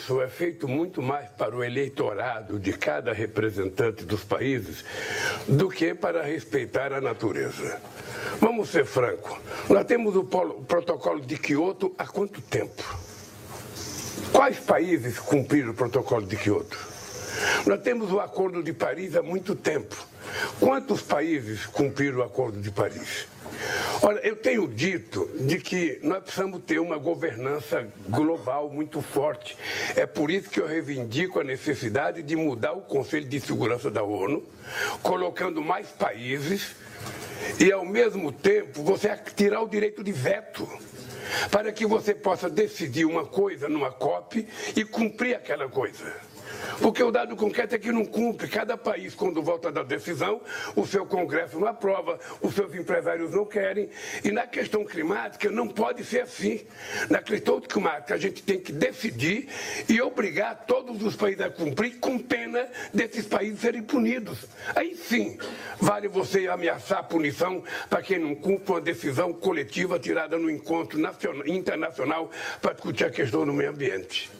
discurso é feito muito mais para o eleitorado de cada representante dos países do que para respeitar a natureza. Vamos ser francos, nós temos o protocolo de Quioto há quanto tempo? Quais países cumpriram o protocolo de Quioto? Nós temos o Acordo de Paris há muito tempo. Quantos países cumpriram o Acordo de Paris? Olha, eu tenho dito de que nós precisamos ter uma governança global muito forte. É por isso que eu reivindico a necessidade de mudar o Conselho de Segurança da ONU, colocando mais países e, ao mesmo tempo, você tirar o direito de veto para que você possa decidir uma coisa numa COP e cumprir aquela coisa. Porque o dado concreto é que não cumpre. Cada país, quando volta da decisão, o seu Congresso não aprova, os seus empresários não querem. E na questão climática não pode ser assim. Na questão climática a gente tem que decidir e obrigar todos os países a cumprir com pena desses países serem punidos. Aí sim, vale você ameaçar punição para quem não cumpre uma decisão coletiva tirada no encontro nacional, internacional para discutir a questão do meio ambiente.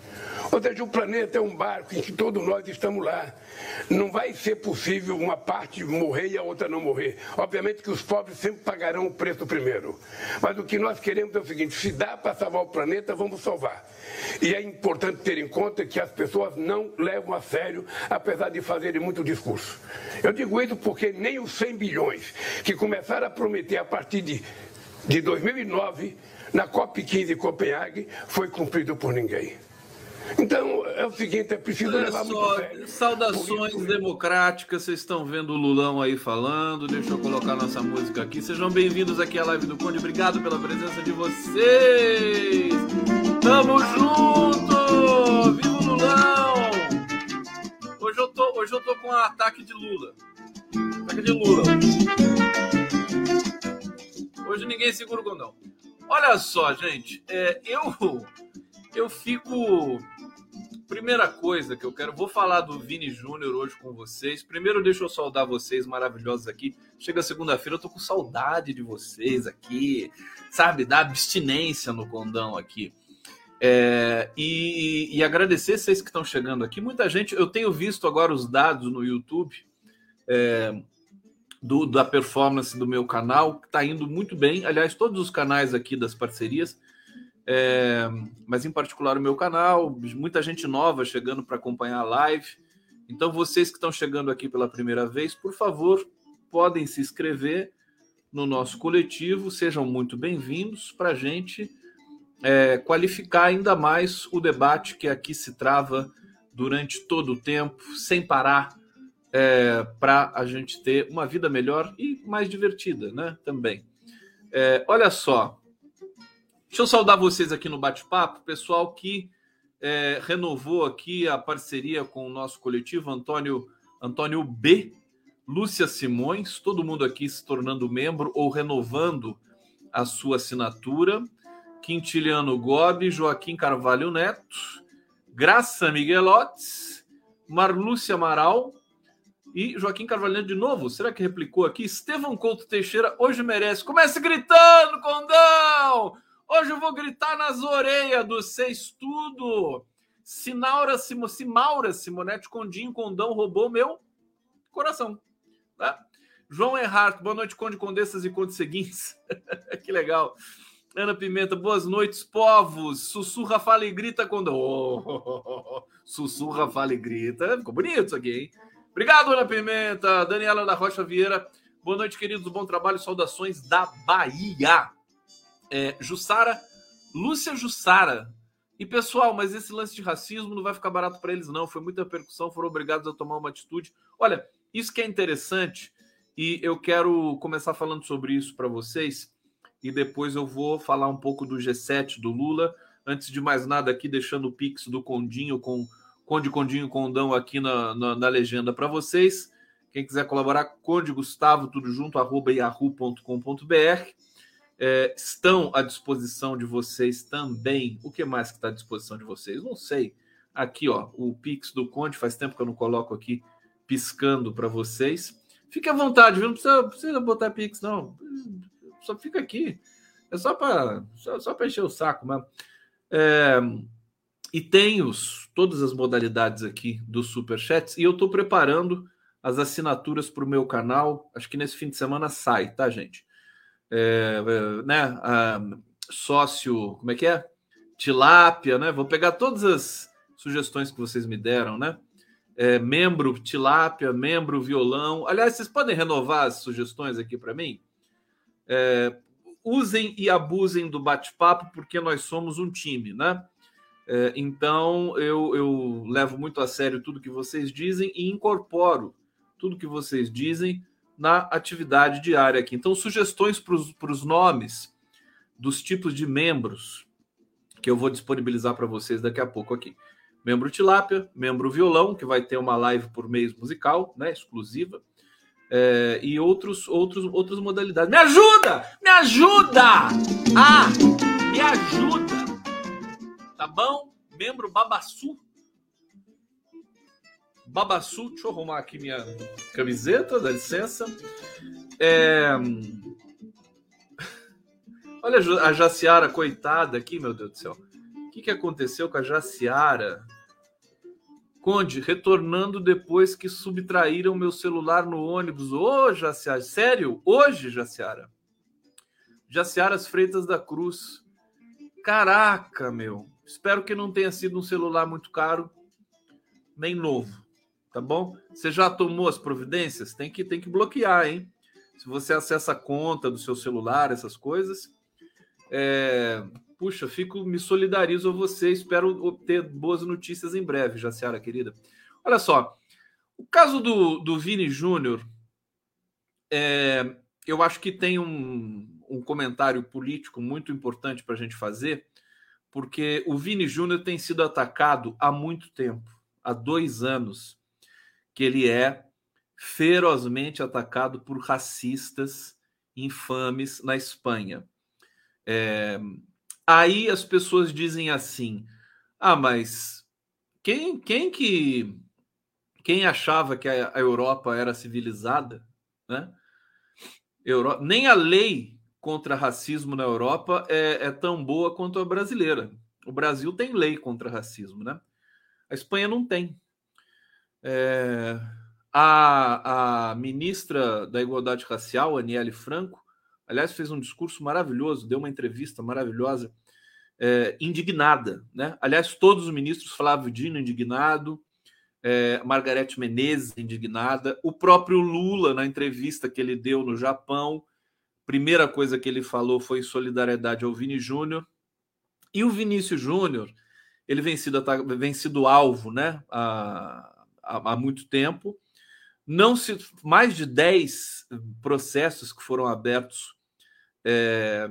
Ou seja, o planeta é um barco em que todos nós estamos lá. Não vai ser possível uma parte morrer e a outra não morrer. Obviamente que os pobres sempre pagarão o preço primeiro. Mas o que nós queremos é o seguinte: se dá para salvar o planeta, vamos salvar. E é importante ter em conta que as pessoas não levam a sério, apesar de fazerem muito discurso. Eu digo isso porque nem os 100 bilhões que começaram a prometer a partir de, de 2009, na COP15 em Copenhague, foi cumprido por ninguém. Então, é o seguinte, é preciso Olha levar só. Saudações democráticas, vocês estão vendo o Lulão aí falando, deixa eu colocar nossa música aqui. Sejam bem-vindos aqui à live do Conde, obrigado pela presença de vocês! Tamo junto! Viva o Lulão! Hoje eu tô, hoje eu tô com um ataque de Lula. Ataque de Lula. Hoje ninguém segura o condão. Olha só, gente, é, eu eu fico. Primeira coisa que eu quero, vou falar do Vini Júnior hoje com vocês. Primeiro, deixa eu saudar vocês maravilhosos aqui. Chega segunda-feira, eu tô com saudade de vocês aqui, sabe? Da abstinência no condão aqui. É, e, e, agradecer vocês que estão chegando aqui. Muita gente, eu tenho visto agora os dados no YouTube é, do, da performance do meu canal, que está indo muito bem. Aliás, todos os canais aqui das parcerias é, mas em particular o meu canal, muita gente nova chegando para acompanhar a live. Então, vocês que estão chegando aqui pela primeira vez, por favor, podem se inscrever no nosso coletivo, sejam muito bem-vindos para a gente é, qualificar ainda mais o debate que aqui se trava durante todo o tempo, sem parar, é, para a gente ter uma vida melhor e mais divertida, né? Também. É, olha só, Deixa eu saudar vocês aqui no bate-papo, pessoal que é, renovou aqui a parceria com o nosso coletivo, Antônio, Antônio B, Lúcia Simões, todo mundo aqui se tornando membro ou renovando a sua assinatura, Quintiliano Gobi, Joaquim Carvalho Neto, Graça Miguelotes, Marlúcia Amaral e Joaquim Carvalho Neto de novo. Será que replicou aqui? Estevão Couto Teixeira hoje merece. Comece gritando, Condão! Hoje eu vou gritar nas orelhas do Seis Tudo. Sinaura, Simo, Simaura Simonetti Condinho Condão roubou meu coração. Tá? João Erhardt, boa noite, Conde Condessas e Conde Seguintes. que legal. Ana Pimenta, boas noites, povos. Sussurra, fala e grita quando. Oh, sussurra, fala e grita. Ficou bonito isso aqui, hein? Obrigado, Ana Pimenta. Daniela da Rocha Vieira, boa noite, queridos. Bom trabalho, saudações da Bahia é, Jussara, Lúcia Jussara. E pessoal, mas esse lance de racismo não vai ficar barato para eles, não. Foi muita percussão, foram obrigados a tomar uma atitude. Olha, isso que é interessante, e eu quero começar falando sobre isso para vocês, e depois eu vou falar um pouco do G7 do Lula. Antes de mais nada, aqui deixando o Pix do Condinho com Conde Condinho Condão aqui na, na, na legenda para vocês. Quem quiser colaborar, Conde Gustavo, tudo junto, arroba yahoo.com.br é, estão à disposição de vocês também. O que mais que está à disposição de vocês? Não sei. Aqui, ó, o Pix do Conde, faz tempo que eu não coloco aqui piscando para vocês. Fique à vontade, viu? Não precisa, precisa botar Pix, não. Só fica aqui. É só para só, só encher o saco, mas. É, e tem todas as modalidades aqui dos superchats. E eu estou preparando as assinaturas para o meu canal. Acho que nesse fim de semana sai, tá, gente? É, né? A, sócio, como é que é? Tilápia, né? Vou pegar todas as sugestões que vocês me deram, né? É, membro tilápia, membro violão. Aliás, vocês podem renovar as sugestões aqui para mim? É, usem e abusem do bate-papo, porque nós somos um time, né? É, então eu, eu levo muito a sério tudo que vocês dizem e incorporo tudo que vocês dizem na atividade diária aqui. Então, sugestões para os nomes dos tipos de membros que eu vou disponibilizar para vocês daqui a pouco aqui. Membro tilápia, membro violão, que vai ter uma live por mês musical, né, exclusiva, é, e outros, outros, outras modalidades. Me ajuda! Me ajuda! Ah! Me ajuda! Tá bom? Membro Babassu. Babassu, deixa eu arrumar aqui minha camiseta, dá licença. É... Olha a Jaciara, coitada aqui, meu Deus do céu. O que, que aconteceu com a Jaciara? Conde, retornando depois que subtraíram meu celular no ônibus. Ô, oh, Jaciara, sério? Hoje, Jaciara? Jaciaras Freitas da Cruz. Caraca, meu. Espero que não tenha sido um celular muito caro, nem novo, tá bom? Você já tomou as providências? Tem que, tem que bloquear, hein? Se você acessa a conta do seu celular, essas coisas, é, puxa, fico, me solidarizo a você. Espero ter boas notícias em breve, Jaciara querida. Olha só, o caso do, do Vini Júnior, é, eu acho que tem um, um comentário político muito importante para a gente fazer, porque o Vini Júnior tem sido atacado há muito tempo há dois anos que ele é ferozmente atacado por racistas infames na Espanha. É, aí as pessoas dizem assim: ah, mas quem, quem que quem achava que a, Europa era civilizada, né? Euro... Nem a lei contra racismo na Europa é, é, tão boa quanto a brasileira. O Brasil tem lei contra racismo, né? A Espanha não tem. É... A, a ministra da Igualdade Racial, Aniele Franco, aliás, fez um discurso maravilhoso, deu uma entrevista maravilhosa, é, indignada. Né? Aliás, todos os ministros, Flávio Dino indignado, é, Margarete Menezes indignada, o próprio Lula, na entrevista que ele deu no Japão, primeira coisa que ele falou foi solidariedade ao Vini Júnior. E o Vinícius Júnior, ele vem sido alvo né, há, há, muito tempo. Não se mais de 10 processos que foram abertos é,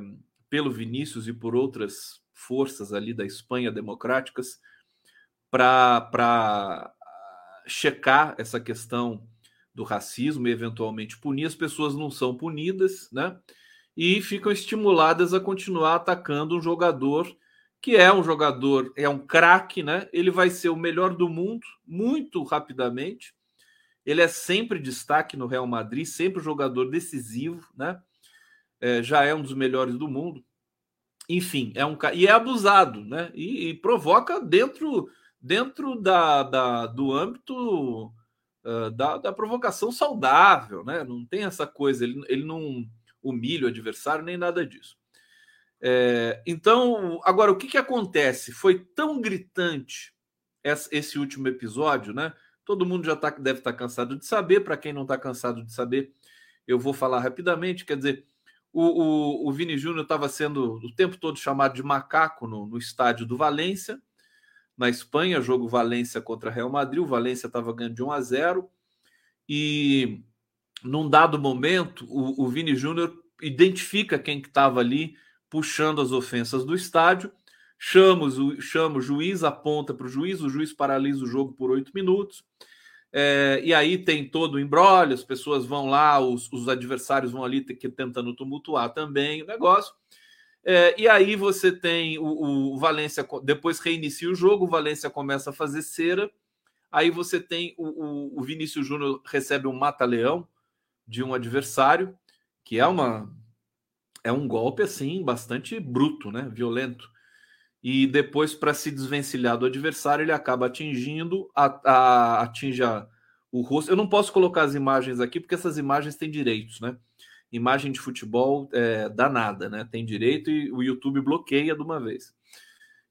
pelo Vinícius e por outras forças ali da Espanha democráticas para checar essa questão do racismo e eventualmente punir. As pessoas não são punidas, né? E ficam estimuladas a continuar atacando um jogador que é um jogador, é um craque, né? Ele vai ser o melhor do mundo muito rapidamente. Ele é sempre destaque no Real Madrid, sempre jogador decisivo, né? é, já é um dos melhores do mundo. Enfim, é um e é abusado, né? E, e provoca dentro dentro da, da do âmbito uh, da, da, provocação saudável, né? Não tem essa coisa, ele, ele não humilha o adversário nem nada disso. É, então, agora o que, que acontece? Foi tão gritante esse último episódio, né? Todo mundo já tá, deve estar tá cansado de saber. Para quem não está cansado de saber, eu vou falar rapidamente. Quer dizer, o, o, o Vini Júnior estava sendo o tempo todo chamado de macaco no, no estádio do Valência, na Espanha, jogo Valência contra Real Madrid. O Valência estava ganhando de 1 a 0 e num dado momento o, o Vini Júnior identifica quem que estava ali puxando as ofensas do estádio, chama o, chama o juiz, aponta para o juiz, o juiz paralisa o jogo por oito minutos. É, e aí tem todo o embrólio, as pessoas vão lá, os, os adversários vão ali tentando tumultuar também o negócio. É, e aí você tem o, o, Valência, depois reinicia o jogo, o Valência começa a fazer cera. Aí você tem o, o, o Vinícius Júnior recebe um mata-leão de um adversário, que é uma é um golpe assim bastante bruto, né, violento. e depois, para se desvencilhar do adversário, ele acaba atingindo, a, a, atinge a, o rosto. Eu não posso colocar as imagens aqui, porque essas imagens têm direitos, né? Imagem de futebol é, danada, né? Tem direito e o YouTube bloqueia de uma vez.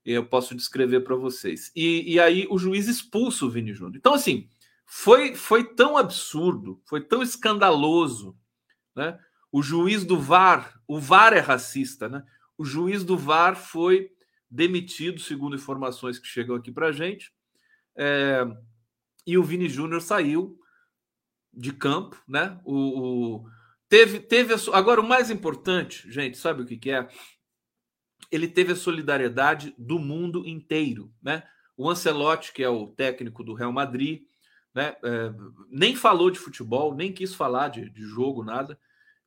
Eu posso descrever para vocês. E, e aí o juiz expulsa o Vini Júnior. Então, assim, foi, foi tão absurdo, foi tão escandaloso, né? O juiz do VAR, o VAR é racista, né? O juiz do VAR foi demitido, segundo informações que chegam aqui para gente. É, e o Vini Júnior saiu de campo, né? O, o, teve, teve a, agora o mais importante, gente, sabe o que, que é? Ele teve a solidariedade do mundo inteiro, né? O Ancelotti, que é o técnico do Real Madrid, né? É, nem falou de futebol, nem quis falar de, de jogo, nada.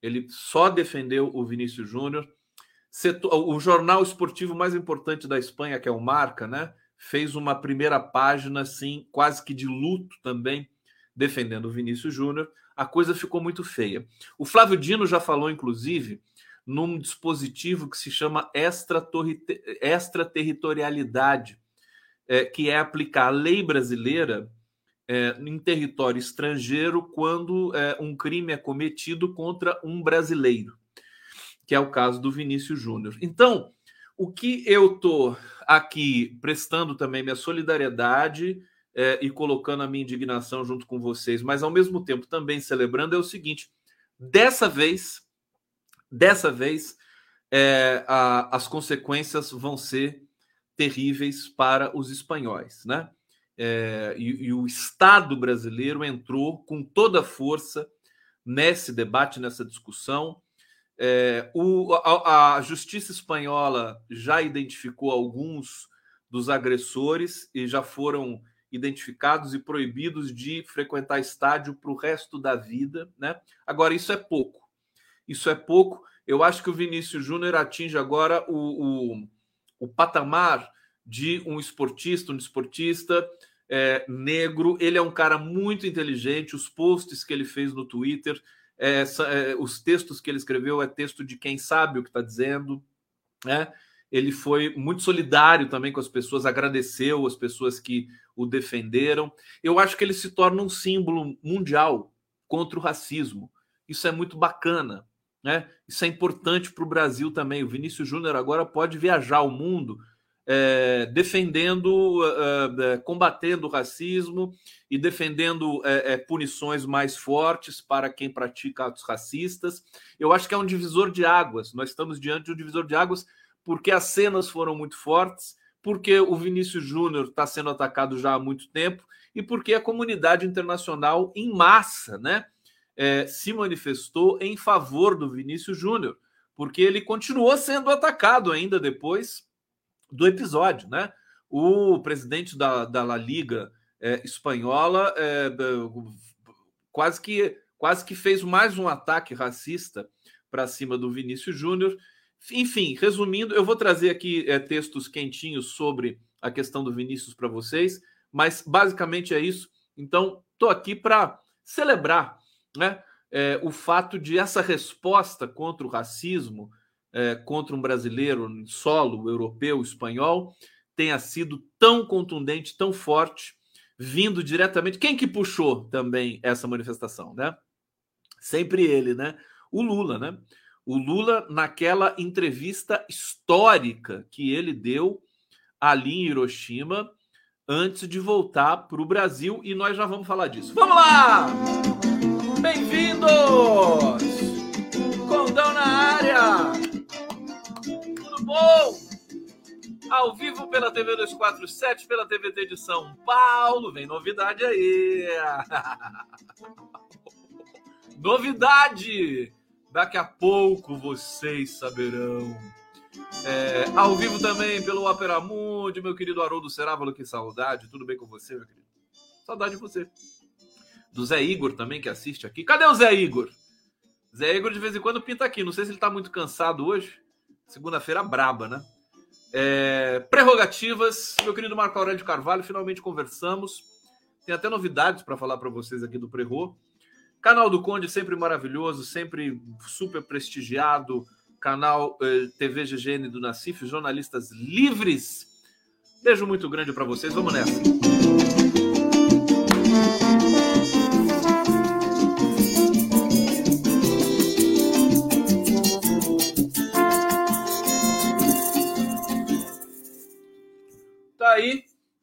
Ele só defendeu o Vinícius Júnior o jornal esportivo mais importante da Espanha, que é o Marca, né, fez uma primeira página assim, quase que de luto também, defendendo o Vinícius Júnior. A coisa ficou muito feia. O Flávio Dino já falou, inclusive, num dispositivo que se chama extraterritorialidade, é, que é aplicar a lei brasileira é, em território estrangeiro quando é, um crime é cometido contra um brasileiro que é o caso do Vinícius Júnior. Então, o que eu estou aqui prestando também minha solidariedade é, e colocando a minha indignação junto com vocês, mas ao mesmo tempo também celebrando é o seguinte: dessa vez, dessa vez, é, a, as consequências vão ser terríveis para os espanhóis, né? É, e, e o Estado brasileiro entrou com toda a força nesse debate, nessa discussão. É, o, a, a, justiça espanhola já identificou alguns dos agressores e já foram identificados e proibidos de frequentar estádio para o resto da vida, né? Agora, isso é pouco. Isso é pouco. Eu acho que o Vinícius Júnior atinge agora o, o, o, patamar de um esportista, um esportista é, negro. Ele é um cara muito inteligente. Os posts que ele fez no Twitter é, é, os textos que ele escreveu é texto de quem sabe o que está dizendo, né? Ele foi muito solidário também com as pessoas, agradeceu as pessoas que o defenderam. Eu acho que ele se torna um símbolo mundial contra o racismo. Isso é muito bacana, né? Isso é importante para o Brasil também. O Vinícius Júnior agora pode viajar o mundo é, defendendo, é, combatendo o racismo e defendendo é, punições mais fortes para quem pratica atos racistas. Eu acho que é um divisor de águas. Nós estamos diante de um divisor de águas porque as cenas foram muito fortes, porque o Vinícius Júnior está sendo atacado já há muito tempo e porque a comunidade internacional, em massa, né, se manifestou em favor do Vinícius Júnior, porque ele continuou sendo atacado ainda depois do episódio, né? O presidente da, da La Liga é, espanhola é, quase que quase que fez mais um ataque racista para cima do Vinícius Júnior. Enfim, resumindo, eu vou trazer aqui é, textos quentinhos sobre a questão do Vinícius para vocês, mas basicamente é isso. Então, estou aqui para celebrar né, é, o fato de essa resposta contra o racismo é, contra um brasileiro solo europeu, espanhol, tenha sido tão contundente, tão forte, vindo diretamente. Quem que puxou também essa manifestação, né? Sempre ele, né? O Lula, né? O Lula, naquela entrevista histórica que ele deu ali em Hiroshima, antes de voltar para o Brasil, e nós já vamos falar disso. Vamos lá! Bem-vindos! Bom? Ao vivo pela TV 247, pela TVT de São Paulo. Vem novidade aí. novidade! Daqui a pouco vocês saberão. É, ao vivo também pelo Opera Mundi, meu querido Haroldo Cerávalo, que saudade. Tudo bem com você, meu querido? Saudade de você. Do Zé Igor também, que assiste aqui. Cadê o Zé Igor? Zé Igor de vez em quando pinta aqui. Não sei se ele tá muito cansado hoje. Segunda-feira braba, né? É, prerrogativas, meu querido Marco Aurélio Carvalho, finalmente conversamos. Tem até novidades para falar para vocês aqui do Prerro. Canal do Conde sempre maravilhoso, sempre super prestigiado canal eh, TV GGN do Nacif, jornalistas livres. Beijo muito grande para vocês. Vamos nessa.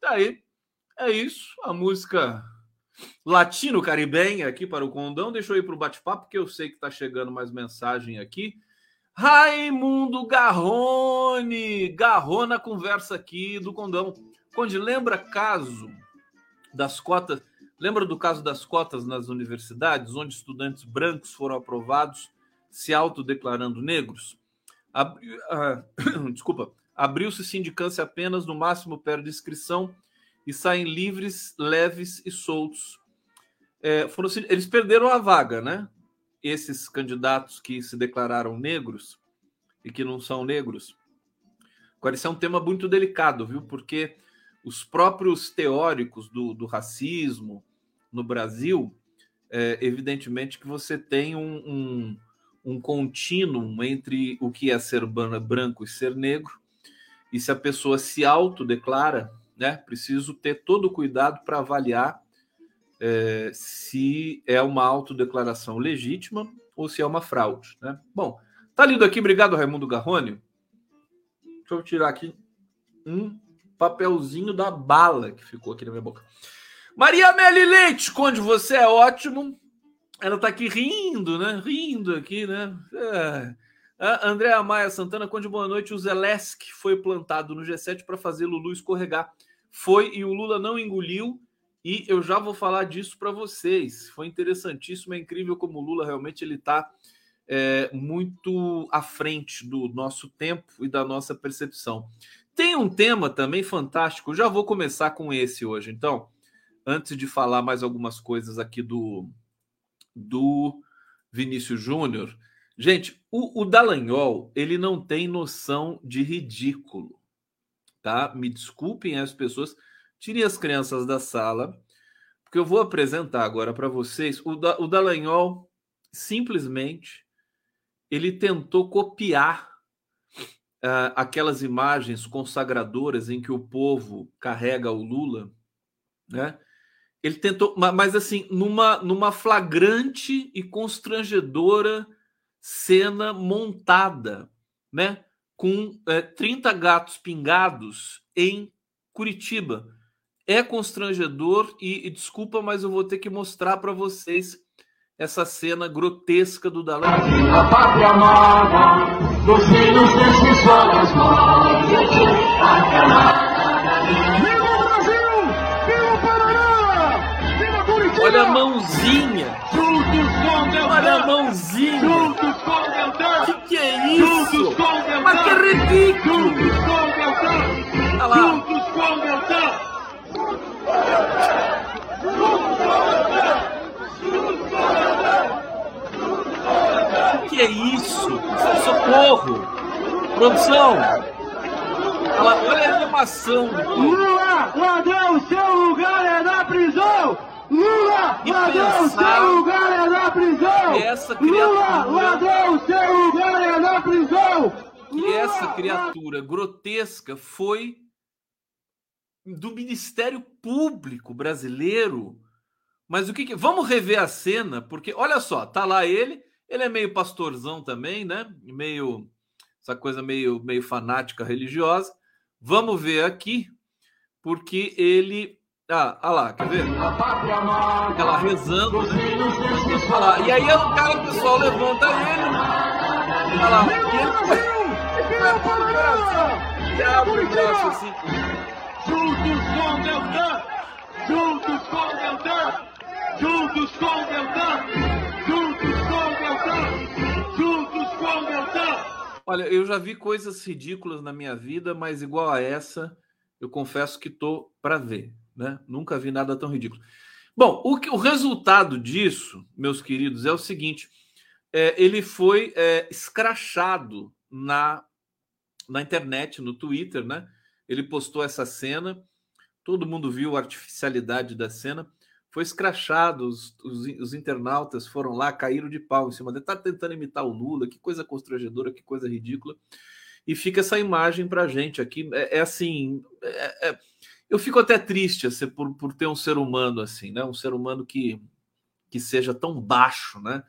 Tá aí. É isso. A música latino-caribenha aqui para o Condão. Deixa eu ir para o bate-papo, porque eu sei que está chegando mais mensagem aqui. Raimundo Garrone, Garrona conversa aqui do Condão. Conde, lembra caso das cotas, lembra do caso das cotas nas universidades, onde estudantes brancos foram aprovados se autodeclarando negros? Abri, uh, desculpa, abriu-se sindicância apenas, no máximo perde inscrição e saem livres, leves e soltos. É, foram, eles perderam a vaga, né? Esses candidatos que se declararam negros e que não são negros. Agora, isso é um tema muito delicado, viu? Porque os próprios teóricos do, do racismo no Brasil, é, evidentemente que você tem um, um, um contínuo entre o que é ser branco e ser negro, e se a pessoa se autodeclara né? Preciso ter todo o cuidado para avaliar é, se é uma autodeclaração legítima ou se é uma fraude, né? Bom, tá lido aqui, obrigado Raimundo Garrone. Deixa eu tirar aqui um papelzinho da bala que ficou aqui na minha boca. Maria Meli Leite, Conde, você é ótimo. Ela tá aqui rindo, né? Rindo aqui, né? É. Andréa Maia Santana, Conde, boa noite. O Zelensky foi plantado no G7 para fazer Lulu escorregar foi e o Lula não engoliu. E eu já vou falar disso para vocês. Foi interessantíssimo, é incrível como o Lula realmente ele está é, muito à frente do nosso tempo e da nossa percepção. Tem um tema também fantástico. Já vou começar com esse hoje. Então, antes de falar mais algumas coisas aqui do do Vinícius Júnior, gente, o, o Dallagnol ele não tem noção de ridículo tá? Me desculpem as pessoas, tirem as crianças da sala, porque eu vou apresentar agora para vocês o, da, o Dallagnol simplesmente ele tentou copiar uh, aquelas imagens consagradoras em que o povo carrega o Lula, né? Ele tentou, mas assim, numa, numa flagrante e constrangedora cena montada, né? Com é, 30 gatos pingados em Curitiba. É constrangedor e, e desculpa, mas eu vou ter que mostrar para vocês essa cena grotesca do Dalai A pátria amada, dos filhos desses solos Viva o Brasil! Mas que ridículo! Juntos com! Olha lá. O que é isso? Socorro! Produção! Olha, a animação. Lula, ladrão, seu lugar é na prisão! Lula, E ladrão, seu lugar é na prisão! Lula, ladrão, seu lugar é na prisão! Que essa criatura grotesca foi do Ministério Público brasileiro. Mas o que, que vamos rever a cena, porque olha só, tá lá ele, ele é meio pastorzão também, né? Meio essa coisa meio meio fanática religiosa. Vamos ver aqui, porque ele ah, olha lá, quer ver? Fica lá rezando, né? Olha lá, e aí o cara, o pessoal levanta ele, olha lá, e ele Brasil! Viva o Paraná! e abre o. Juntos com Deltan! Juntos com Deltan! Juntos com Deltan! Juntos com Deltan! Juntos com Deltan! Olha, eu já vi coisas ridículas na minha vida, mas igual a essa, eu confesso que tô para ver, né? Nunca vi nada tão ridículo. Bom, o, que- o resultado disso, meus queridos, é o seguinte: é, ele foi é, escrachado na, na internet, no Twitter, né? Ele postou essa cena, todo mundo viu a artificialidade da cena, foi escrachado, os, os, os, internautas foram lá, caíram de pau em cima dele, tá tentando imitar o Lula, que coisa constrangedora, que coisa ridícula. E fica essa imagem pra gente aqui. É, é assim. É, é, eu fico até triste assim, por, por ter um ser humano assim, né? Um ser humano que, que seja tão baixo, né?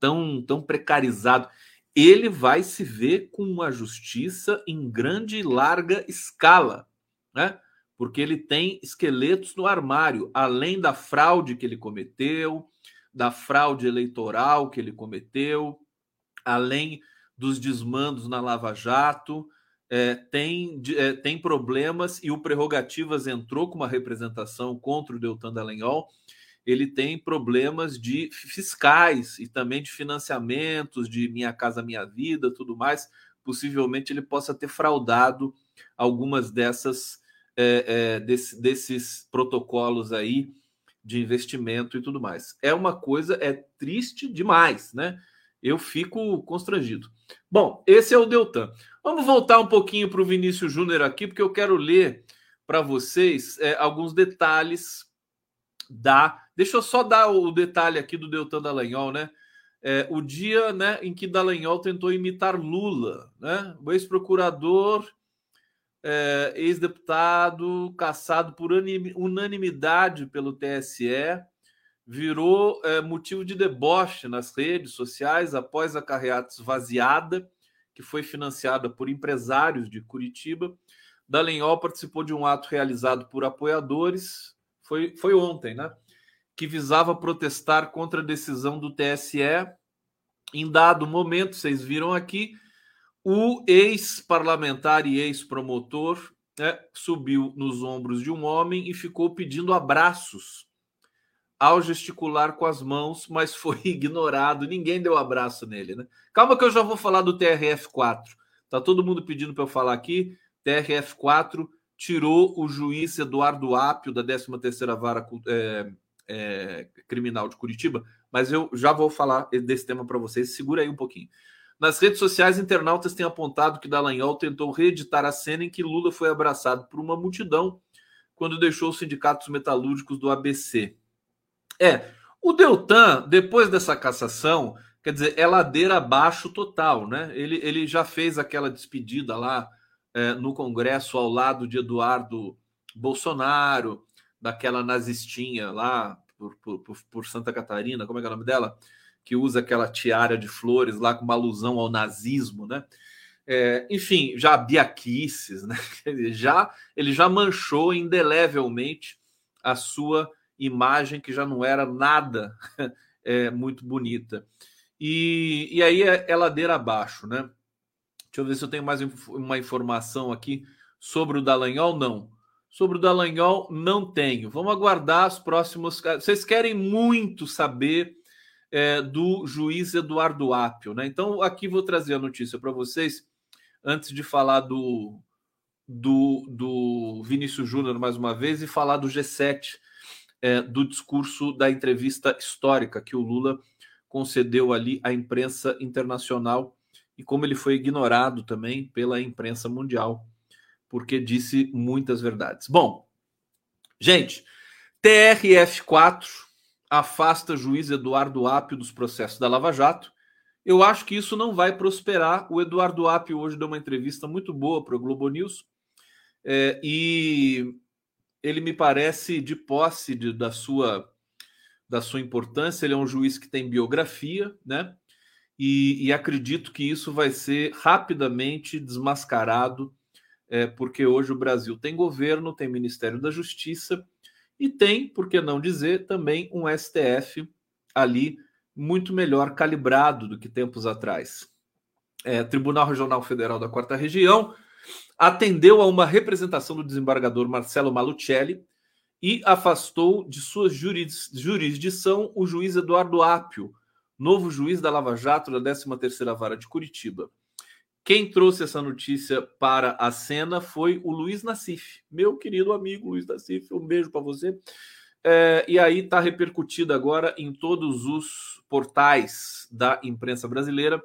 Tão, tão precarizado. Ele vai se ver com uma justiça em grande e larga escala, né? porque ele tem esqueletos no armário, além da fraude que ele cometeu, da fraude eleitoral que ele cometeu, além dos desmandos na Lava Jato, é, tem, é, tem problemas e o Prerrogativas entrou com uma representação contra o Deltan Dallagnol. Ele tem problemas de fiscais e também de financiamentos de Minha Casa Minha Vida, tudo mais. Possivelmente ele possa ter fraudado algumas dessas é, é, desse, desses protocolos aí de investimento e tudo mais. É uma coisa, é triste demais, né? Eu fico constrangido. Bom, esse é o Deltan. Vamos voltar um pouquinho para o Vinícius Júnior aqui, porque eu quero ler para vocês é, alguns detalhes da. Deixa eu só dar o detalhe aqui do Deltan Dallagnol, né? É, o dia né, em que Dallagnol tentou imitar Lula, né? O ex-procurador é, ex-deputado caçado por unanimidade pelo TSE, virou é, motivo de deboche nas redes sociais após a carreata esvaziada, que foi financiada por empresários de Curitiba. Dallagnol participou de um ato realizado por apoiadores, foi, foi ontem, né? Que visava protestar contra a decisão do TSE. Em dado momento, vocês viram aqui, o ex-parlamentar e ex-promotor né, subiu nos ombros de um homem e ficou pedindo abraços ao gesticular com as mãos, mas foi ignorado. Ninguém deu abraço nele, né? Calma que eu já vou falar do TRF4. Tá todo mundo pedindo para eu falar aqui. TRF4 tirou o juiz Eduardo Apio da 13ª Vara é, é, Criminal de Curitiba, mas eu já vou falar desse tema para vocês. Segura aí um pouquinho. Nas redes sociais, internautas têm apontado que Dallagnol tentou reeditar a cena em que Lula foi abraçado por uma multidão quando deixou os sindicatos metalúrgicos do ABC. É, o Deltan, depois dessa cassação, quer dizer, é ladeira abaixo total, né? Ele, ele já fez aquela despedida lá é, no Congresso ao lado de Eduardo Bolsonaro, daquela nazistinha lá por, por, por Santa Catarina, como é é o nome dela? que usa aquela tiara de flores lá com uma alusão ao nazismo, né? É, enfim, já biaquices, né? já, ele já manchou indelevelmente a sua imagem, que já não era nada é, muito bonita. E, e aí é, é ladeira abaixo, né? Deixa eu ver se eu tenho mais uma informação aqui sobre o Dallagnol. Não. Sobre o Dallagnol, não tenho. Vamos aguardar os próximos. Vocês querem muito saber é, do juiz Eduardo Apio. Né? Então, aqui vou trazer a notícia para vocês, antes de falar do, do, do Vinícius Júnior mais uma vez e falar do G7, é, do discurso da entrevista histórica que o Lula concedeu ali à imprensa internacional e como ele foi ignorado também pela imprensa mundial, porque disse muitas verdades. Bom, gente, TRF4 afasta juiz Eduardo Apio dos processos da Lava Jato. Eu acho que isso não vai prosperar. O Eduardo Apio hoje deu uma entrevista muito boa para o Globo News é, e ele me parece de posse de, da sua da sua importância. Ele é um juiz que tem biografia, né? E, e acredito que isso vai ser rapidamente desmascarado, é, porque hoje o Brasil tem governo, tem Ministério da Justiça e tem, por que não dizer, também um STF ali muito melhor calibrado do que tempos atrás. É, Tribunal Regional Federal da Quarta Região atendeu a uma representação do desembargador Marcelo Malucelli e afastou de sua jurisdição o juiz Eduardo Apio, novo juiz da Lava Jato da 13ª Vara de Curitiba. Quem trouxe essa notícia para a cena foi o Luiz Nassif, meu querido amigo Luiz Nassif. Um beijo para você. É, e aí está repercutido agora em todos os portais da imprensa brasileira,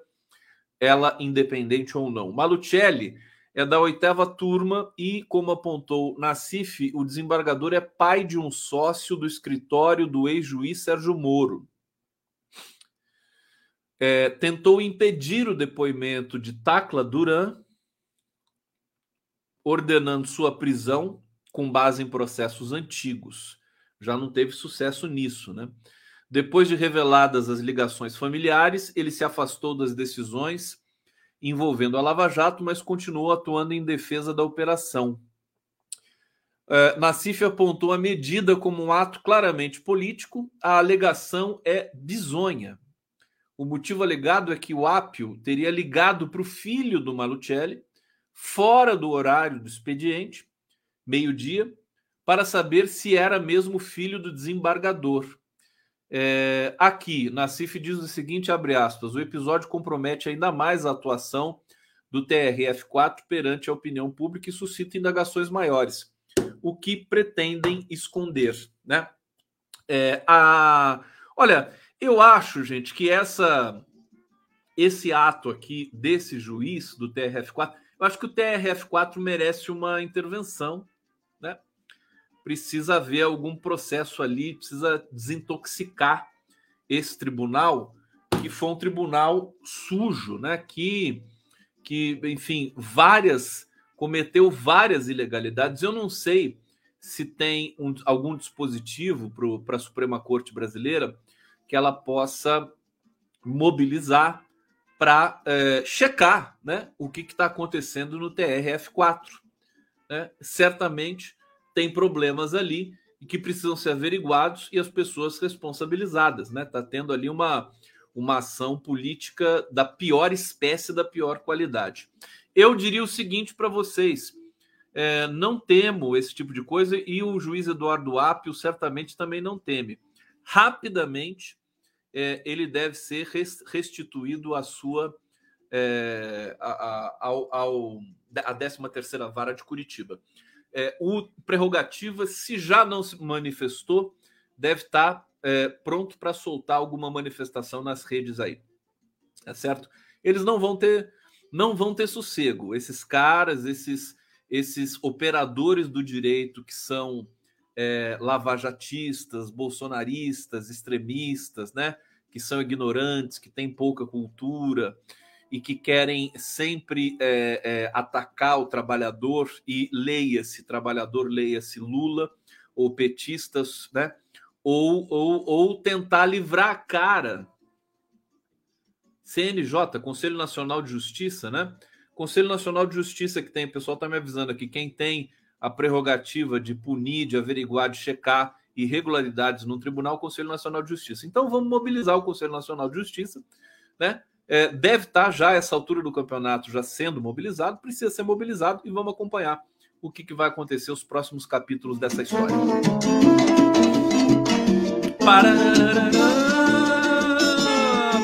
ela independente ou não. Malucelli é da oitava turma e, como apontou Nacife, o desembargador é pai de um sócio do escritório do ex-juiz Sérgio Moro. É, tentou impedir o depoimento de Tacla Duran, ordenando sua prisão com base em processos antigos. Já não teve sucesso nisso, né? Depois de reveladas as ligações familiares, ele se afastou das decisões envolvendo a Lava Jato, mas continuou atuando em defesa da operação. Uh, Nassif apontou a medida como um ato claramente político. A alegação é bizonha. O motivo alegado é que o Apio teria ligado para o filho do Malucelli, fora do horário do expediente, meio-dia, para saber se era mesmo filho do desembargador. É, aqui, Nassif diz o seguinte, abre aspas, o episódio compromete ainda mais a atuação do TRF4 perante a opinião pública e suscita indagações maiores, o que pretendem esconder, né? É, a, olha, eu acho, gente, que essa esse ato aqui desse juiz do TRF4, eu acho que o TRF4 merece uma intervenção, né? precisa haver algum processo ali, precisa desintoxicar esse tribunal, que foi um tribunal sujo, né? Que, que enfim, várias cometeu várias ilegalidades. Eu não sei se tem um, algum dispositivo para a Suprema Corte brasileira que ela possa mobilizar para é, checar né, o que está acontecendo no TRF4. Né? Certamente tem problemas ali que precisam ser averiguados e as pessoas responsabilizadas, né? Tá tendo ali uma uma ação política da pior espécie, da pior qualidade. Eu diria o seguinte para vocês: é, não temo esse tipo de coisa e o juiz Eduardo Apio certamente também não teme. Rapidamente, é, ele deve ser restituído à sua é, a, ao, ao, a 13 terceira vara de Curitiba é, o Prerrogativa, se já não se manifestou, deve estar é, pronto para soltar alguma manifestação nas redes aí. Tá certo? Eles não vão ter não vão ter sossego. Esses caras, esses esses operadores do direito que são é, lavajatistas, bolsonaristas, extremistas, né? Que são ignorantes, que têm pouca cultura, e que querem sempre é, é, atacar o trabalhador e leia-se trabalhador, leia-se Lula ou petistas, né? Ou, ou, ou tentar livrar a cara. CNJ, Conselho Nacional de Justiça, né? Conselho Nacional de Justiça que tem, o pessoal está me avisando aqui, quem tem a prerrogativa de punir, de averiguar, de checar irregularidades no tribunal, Conselho Nacional de Justiça. Então vamos mobilizar o Conselho Nacional de Justiça, né? é, deve estar já essa altura do campeonato já sendo mobilizado, precisa ser mobilizado e vamos acompanhar o que, que vai acontecer os próximos capítulos dessa história.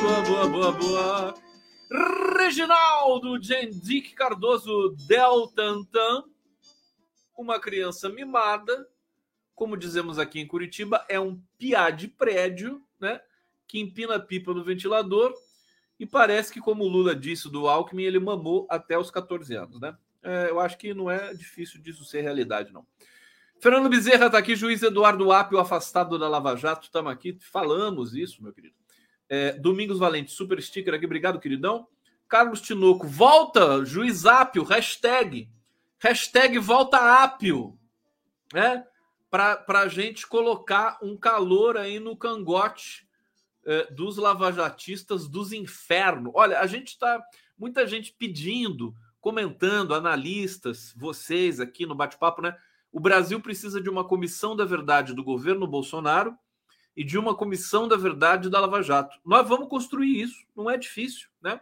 Boa, boa, boa, boa. Reginaldo Gendic Cardoso Deltantan, uma criança mimada, como dizemos aqui em Curitiba, é um piá de prédio, né? Que empina a pipa no ventilador e parece que, como o Lula disse do Alckmin, ele mamou até os 14 anos, né? É, eu acho que não é difícil disso ser realidade, não. Fernando Bezerra está aqui, juiz Eduardo Apio, afastado da Lava Jato. Estamos aqui, falamos isso, meu querido. É, Domingos Valente, super sticker aqui, obrigado, queridão. Carlos Tinoco, volta, juiz Apio, hashtag. Hashtag volta Apio. Né? Para a gente colocar um calor aí no cangote eh, dos lavajatistas dos infernos. Olha, a gente está. Muita gente pedindo, comentando, analistas, vocês aqui no bate-papo, né? O Brasil precisa de uma comissão da verdade do governo Bolsonaro e de uma comissão da verdade da Lava Jato. Nós vamos construir isso, não é difícil, né?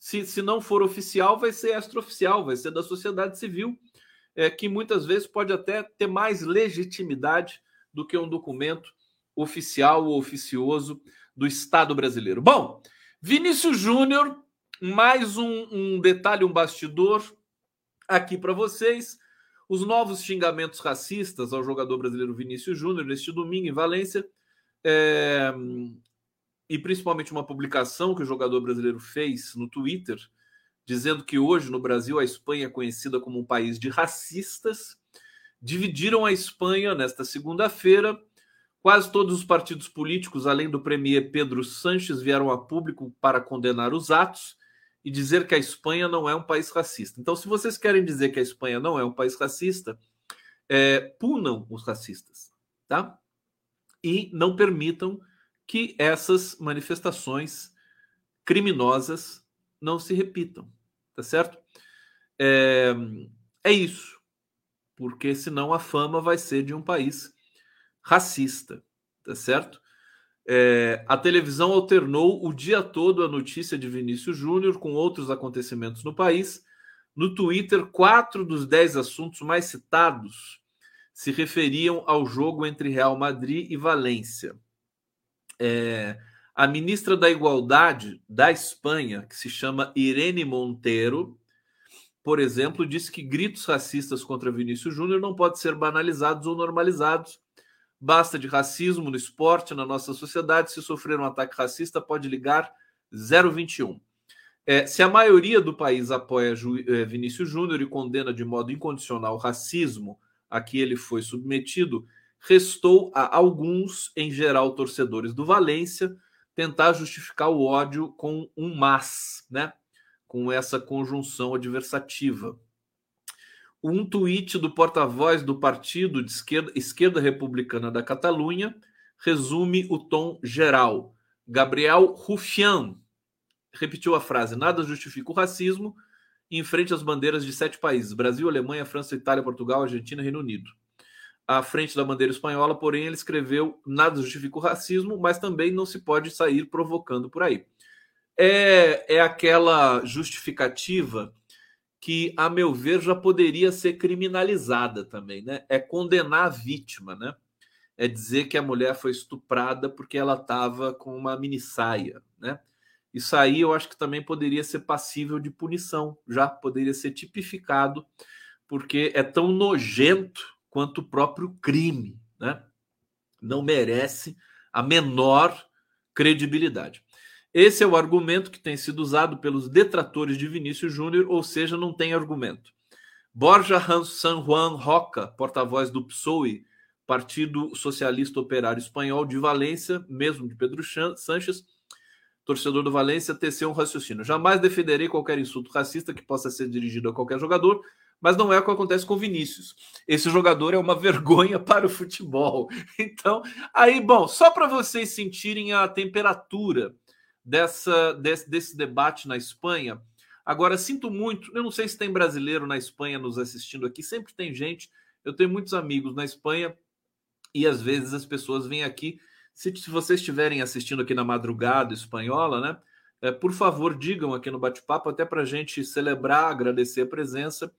Se, se não for oficial, vai ser extraoficial, vai ser da sociedade civil, é, que muitas vezes pode até ter mais legitimidade do que um documento oficial ou oficioso do Estado brasileiro. Bom, Vinícius Júnior, mais um, um detalhe, um bastidor aqui para vocês. Os novos xingamentos racistas ao jogador brasileiro Vinícius Júnior neste domingo em Valência. É, e principalmente uma publicação que o jogador brasileiro fez no Twitter, dizendo que hoje no Brasil a Espanha é conhecida como um país de racistas. Dividiram a Espanha nesta segunda-feira. Quase todos os partidos políticos, além do premier Pedro Sanches, vieram a público para condenar os atos e dizer que a Espanha não é um país racista. Então, se vocês querem dizer que a Espanha não é um país racista, é, punam os racistas, tá? E não permitam que essas manifestações criminosas não se repitam, tá certo? É, é isso, porque senão a fama vai ser de um país racista, tá certo? É, a televisão alternou o dia todo a notícia de Vinícius Júnior com outros acontecimentos no país. No Twitter, quatro dos dez assuntos mais citados se referiam ao jogo entre Real Madrid e Valência. É, a ministra da Igualdade da Espanha, que se chama Irene Monteiro, por exemplo, disse que gritos racistas contra Vinícius Júnior não podem ser banalizados ou normalizados Basta de racismo no esporte, na nossa sociedade. Se sofrer um ataque racista, pode ligar 021. É, se a maioria do país apoia Ju, é, Vinícius Júnior e condena de modo incondicional o racismo a que ele foi submetido, restou a alguns, em geral torcedores do Valência, tentar justificar o ódio com um mas, né? com essa conjunção adversativa um tweet do porta-voz do partido de esquerda, esquerda republicana da Catalunha resume o tom geral. Gabriel Rufián repetiu a frase: nada justifica o racismo em frente às bandeiras de sete países: Brasil, Alemanha, França, Itália, Portugal, Argentina Reino Unido. À frente da bandeira espanhola, porém, ele escreveu: nada justifica o racismo, mas também não se pode sair provocando por aí. É, é aquela justificativa que, a meu ver, já poderia ser criminalizada também, né? É condenar a vítima, né? É dizer que a mulher foi estuprada porque ela estava com uma mini saia, né? Isso aí eu acho que também poderia ser passível de punição, já poderia ser tipificado, porque é tão nojento quanto o próprio crime, né? Não merece a menor credibilidade. Esse é o argumento que tem sido usado pelos detratores de Vinícius Júnior, ou seja, não tem argumento. Borja San Juan Roca, porta-voz do PSOE, Partido Socialista Operário Espanhol de Valência, mesmo de Pedro Sanches, torcedor do Valência, teceu um raciocínio. Jamais defenderei qualquer insulto racista que possa ser dirigido a qualquer jogador, mas não é o que acontece com Vinícius. Esse jogador é uma vergonha para o futebol. Então, aí, bom, só para vocês sentirem a temperatura dessa, desse, desse debate na Espanha. Agora, sinto muito, eu não sei se tem brasileiro na Espanha nos assistindo aqui, sempre tem gente. Eu tenho muitos amigos na Espanha e às vezes as pessoas vêm aqui. Se, se vocês estiverem assistindo aqui na madrugada espanhola, né? É, por favor, digam aqui no bate-papo, até para a gente celebrar, agradecer a presença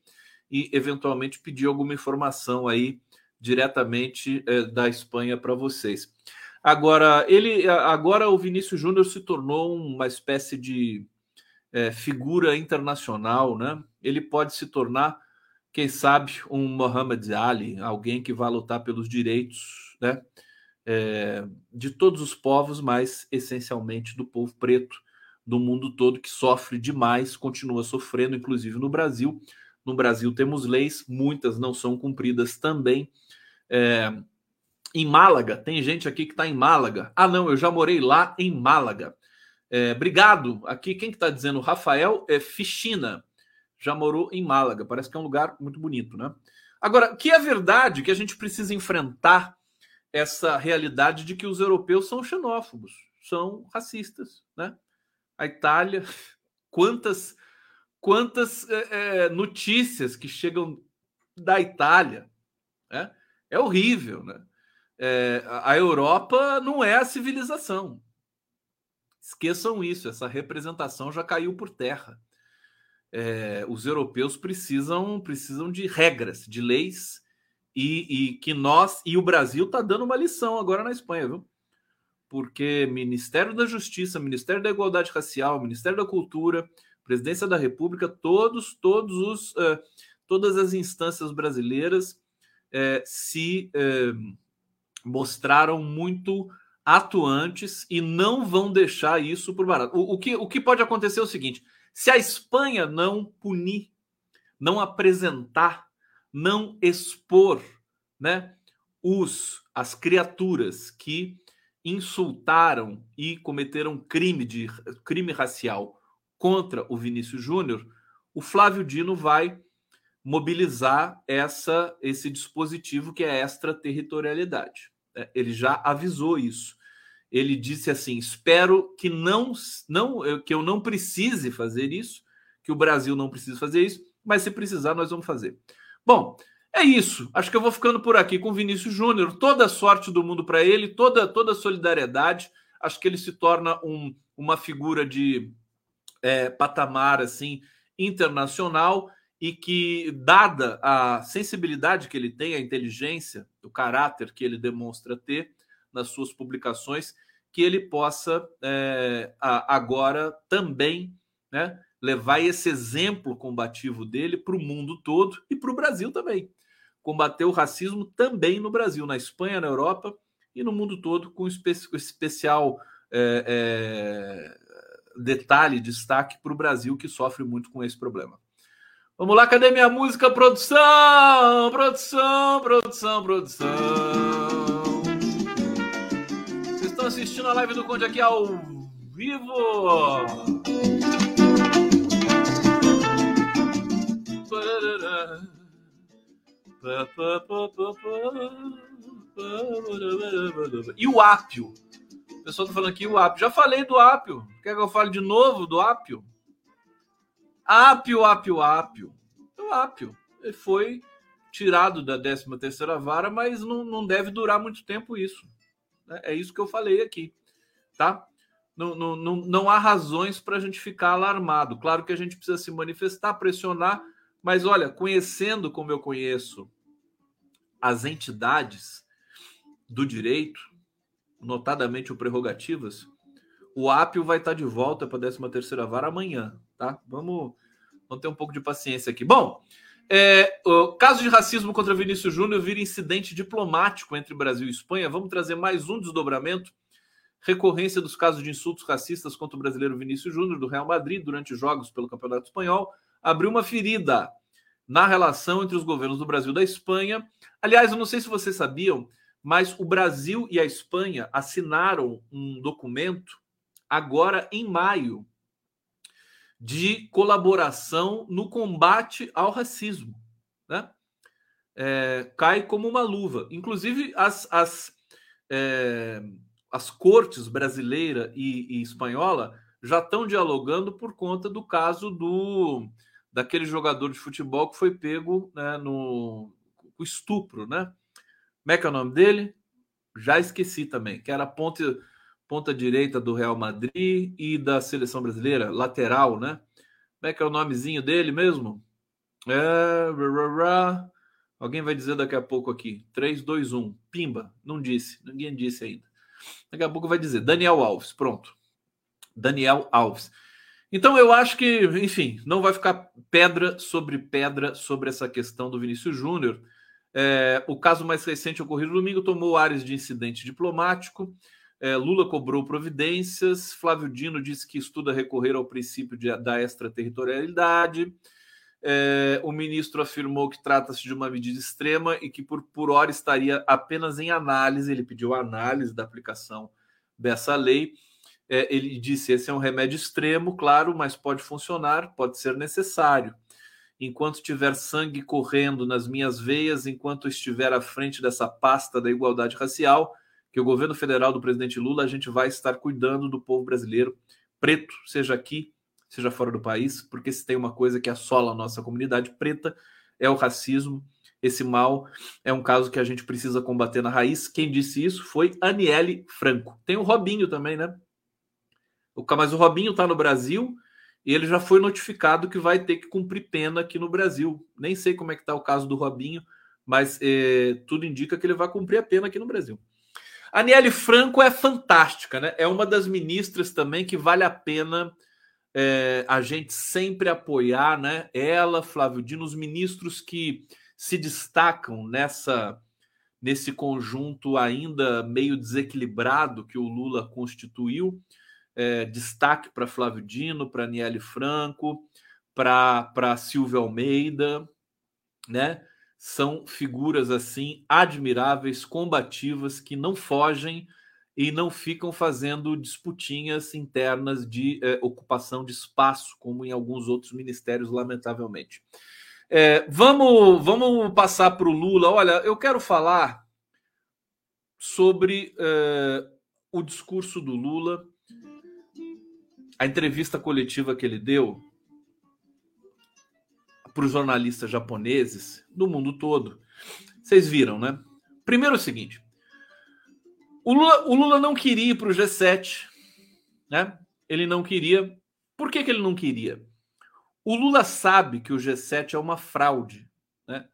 e eventualmente pedir alguma informação aí diretamente é, da Espanha para vocês. Agora, ele agora o Vinícius Júnior se tornou uma espécie de é, figura internacional, né? Ele pode se tornar, quem sabe, um Muhammad Ali, alguém que vai lutar pelos direitos, né? É, de todos os povos, mas essencialmente do povo preto do mundo todo que sofre demais, continua sofrendo, inclusive no Brasil. No Brasil temos leis, muitas não são cumpridas também. É, em Málaga. Tem gente aqui que está em Málaga. Ah, não, eu já morei lá em Málaga. É, obrigado. Aqui, quem que está dizendo? Rafael é Fichina. Já morou em Málaga. Parece que é um lugar muito bonito, né? Agora, que é verdade que a gente precisa enfrentar essa realidade de que os europeus são xenófobos, são racistas, né? A Itália, quantas quantas é, é, notícias que chegam da Itália, né? É horrível, né? é, a Europa não é a civilização. Esqueçam isso, essa representação já caiu por terra. É, os europeus precisam precisam de regras, de leis e, e que nós e o Brasil está dando uma lição agora na Espanha, viu? Porque Ministério da Justiça, Ministério da Igualdade Racial, Ministério da Cultura, Presidência da República, todos todos os uh, todas as instâncias brasileiras uh, se uh, mostraram muito atuantes e não vão deixar isso por barato. O, o, que, o que pode acontecer é o seguinte: Se a Espanha não punir, não apresentar, não expor, né, os as criaturas que insultaram e cometeram crime de crime racial contra o Vinícius Júnior, o Flávio Dino vai mobilizar essa esse dispositivo que é a extraterritorialidade. Né? Ele já avisou isso. Ele disse assim: "Espero que não não que eu não precise fazer isso, que o Brasil não precise fazer isso, mas se precisar nós vamos fazer". Bom, é isso. Acho que eu vou ficando por aqui com o Vinícius Júnior. Toda a sorte do mundo para ele, toda toda a solidariedade. Acho que ele se torna um, uma figura de é, patamar assim internacional e que, dada a sensibilidade que ele tem, a inteligência, o caráter que ele demonstra ter nas suas publicações, que ele possa é, agora também né, levar esse exemplo combativo dele para o mundo todo e para o Brasil também. Combater o racismo também no Brasil, na Espanha, na Europa e no mundo todo, com espe especial é, é, detalhe, destaque para o Brasil, que sofre muito com esse problema. Vamos lá, cadê minha música? Produção! Produção, produção, produção! Vocês estão assistindo a live do Conde aqui ao vivo! E o ápio? O pessoal tá falando aqui o ápio. Já falei do ápio. Quer que eu fale de novo do ápio? Ápio, ápio, ápio. O ápio. Ele foi tirado da 13 terceira vara, mas não, não deve durar muito tempo isso. Né? É isso que eu falei aqui, tá? Não, não, não, não há razões para a gente ficar alarmado. Claro que a gente precisa se manifestar, pressionar, mas olha, conhecendo como eu conheço as entidades do direito, notadamente o prerrogativas, o Apio vai estar de volta para a 13 terceira vara amanhã, tá? Vamos, vamos ter um pouco de paciência aqui. Bom, é, o caso de racismo contra Vinícius Júnior vira incidente diplomático entre Brasil e Espanha. Vamos trazer mais um desdobramento. Recorrência dos casos de insultos racistas contra o brasileiro Vinícius Júnior do Real Madrid durante jogos pelo Campeonato Espanhol abriu uma ferida na relação entre os governos do Brasil e da Espanha. Aliás, eu não sei se vocês sabiam, mas o Brasil e a Espanha assinaram um documento agora em maio de colaboração no combate ao racismo. Né? É, cai como uma luva. Inclusive, as, as, é, as cortes brasileira e, e espanhola já estão dialogando por conta do caso do daquele jogador de futebol que foi pego né, no estupro, né? Como é que é o nome dele? Já esqueci também, que era ponta, direita do Real Madrid e da seleção brasileira, lateral, né? Como é que é o nomezinho dele mesmo? É... Alguém vai dizer daqui a pouco aqui. 3, 2, 1. Pimba. Não disse. Ninguém disse ainda. Daqui a pouco vai dizer. Daniel Alves. Pronto. Daniel Alves. Então eu acho que, enfim, não vai ficar pedra sobre pedra sobre essa questão do Vinícius Júnior. É, o caso mais recente ocorrido domingo tomou áreas de incidente diplomático. É, Lula cobrou providências. Flávio Dino disse que estuda recorrer ao princípio de, da extraterritorialidade. É, o ministro afirmou que trata-se de uma medida extrema e que, por, por hora, estaria apenas em análise. Ele pediu análise da aplicação dessa lei é, ele disse: esse é um remédio extremo, claro, mas pode funcionar, pode ser necessário. Enquanto tiver sangue correndo nas minhas veias, enquanto estiver à frente dessa pasta da igualdade racial, que o governo federal do presidente Lula, a gente vai estar cuidando do povo brasileiro preto, seja aqui, seja fora do país, porque se tem uma coisa que assola a nossa comunidade preta é o racismo. Esse mal é um caso que a gente precisa combater na raiz. Quem disse isso foi Aniele Franco. Tem o Robinho também, né? Mas o Robinho está no Brasil e ele já foi notificado que vai ter que cumprir pena aqui no Brasil. Nem sei como é que está o caso do Robinho, mas é, tudo indica que ele vai cumprir a pena aqui no Brasil. A Aniele Franco é fantástica, né? É uma das ministras também que vale a pena é, a gente sempre apoiar, né? Ela, Flávio Dino, os ministros que se destacam nessa nesse conjunto ainda meio desequilibrado que o Lula constituiu. É, destaque para Flávio Dino, para Niele Franco, para Silvio Almeida, né? São figuras assim admiráveis, combativas, que não fogem e não ficam fazendo disputinhas internas de eh, ocupação de espaço, como em alguns outros ministérios, lamentavelmente. É, vamos, vamos passar para o Lula. Olha, eu quero falar sobre eh, o discurso do Lula, a entrevista coletiva que ele deu para os jornalistas japoneses do mundo todo. Vocês viram, né? Primeiro é o seguinte: o Lula, o Lula não queria ir para o G7, né? Ele não queria. Por que, que ele não queria? O Lula sabe que o G7 é uma fraude, né?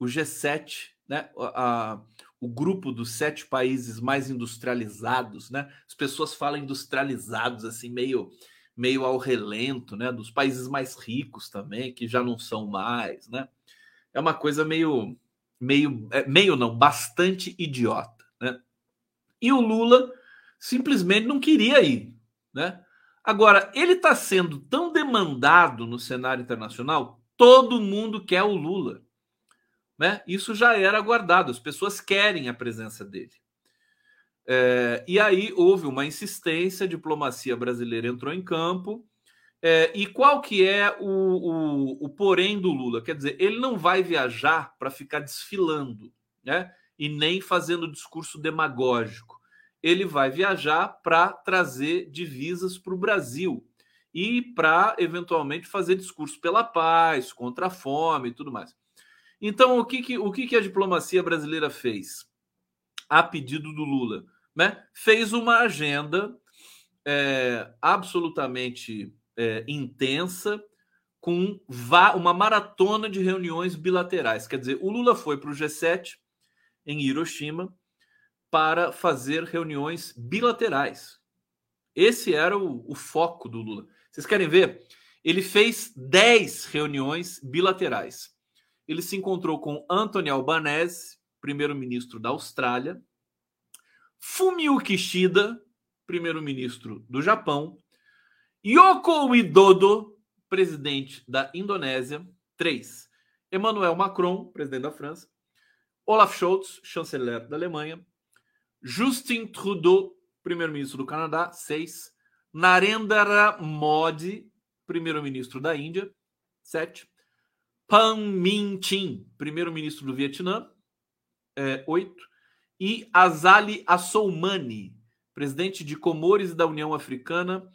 O G7, né? A, a, o grupo dos sete países mais industrializados, né? As pessoas falam industrializados assim meio meio ao relento, né? Dos países mais ricos também, que já não são mais, né? É uma coisa meio, meio, é, meio não, bastante idiota, né? E o Lula simplesmente não queria ir, né? Agora, ele está sendo tão demandado no cenário internacional, todo mundo quer o Lula, né? Isso já era aguardado, as pessoas querem a presença dele. É, e aí houve uma insistência, a diplomacia brasileira entrou em campo. É, e qual que é o, o, o porém do Lula? Quer dizer, ele não vai viajar para ficar desfilando, né? E nem fazendo discurso demagógico. Ele vai viajar para trazer divisas para o Brasil e para eventualmente fazer discurso pela paz, contra a fome e tudo mais. Então, o que, que, o que, que a diplomacia brasileira fez? A pedido do Lula né, fez uma agenda é, absolutamente é, intensa, com uma maratona de reuniões bilaterais. Quer dizer, o Lula foi para o G7 em Hiroshima para fazer reuniões bilaterais. Esse era o, o foco do Lula. Vocês querem ver? Ele fez 10 reuniões bilaterais. Ele se encontrou com Anthony Albanese, primeiro-ministro da Austrália, Fumio Kishida, primeiro-ministro do Japão, Yoko Widodo, presidente da Indonésia, três. Emmanuel Macron, presidente da França, Olaf Scholz, chanceler da Alemanha, Justin Trudeau, primeiro-ministro do Canadá, seis. Narendra Modi, primeiro-ministro da Índia, sete. Pan Min Chin, primeiro-ministro do Vietnã, é, oito e Azali Assoumani, presidente de Comores e da União Africana,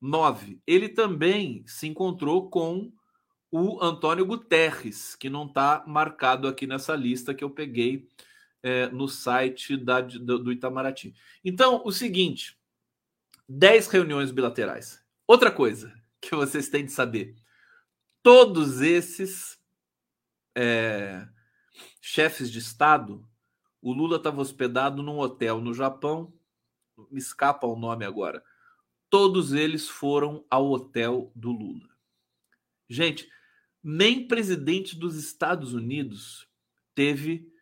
9. Ele também se encontrou com o Antônio Guterres, que não está marcado aqui nessa lista que eu peguei é, no site da, do, do Itamaraty. Então, o seguinte: 10 reuniões bilaterais. Outra coisa que vocês têm de saber: todos esses é, chefes de Estado o Lula estava hospedado num hotel no Japão, me escapa o nome agora. Todos eles foram ao hotel do Lula. Gente, nem presidente dos Estados Unidos teve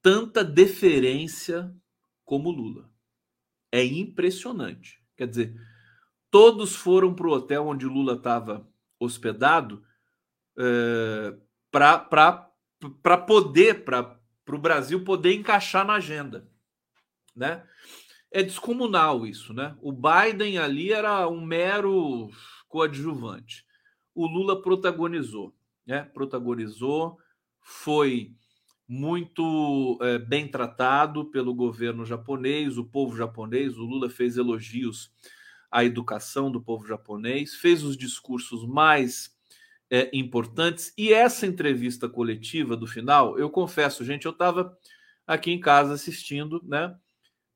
tanta deferência como Lula. É impressionante. Quer dizer, todos foram para o hotel onde Lula estava hospedado é, para poder, para o Brasil poder encaixar na agenda, né? É descomunal isso, né? O Biden ali era um mero coadjuvante. O Lula protagonizou, né? Protagonizou, foi muito é, bem tratado pelo governo japonês, o povo japonês. O Lula fez elogios à educação do povo japonês, fez os discursos mais é, importantes. E essa entrevista coletiva do final, eu confesso, gente, eu estava aqui em casa assistindo, né?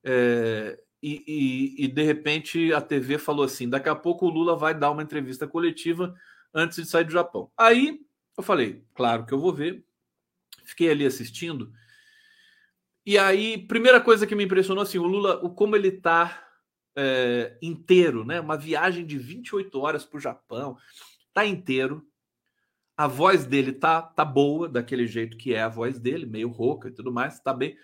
É, e, e, e, de repente a TV falou assim: daqui a pouco o Lula vai dar uma entrevista coletiva antes de sair do Japão. Aí eu falei, claro que eu vou ver. Fiquei ali assistindo. E aí, primeira coisa que me impressionou assim, o Lula, o como ele está é, inteiro, né? Uma viagem de 28 horas para o Japão, tá inteiro, a voz dele tá, tá boa, daquele jeito que é a voz dele, meio rouca e tudo mais, tá bem.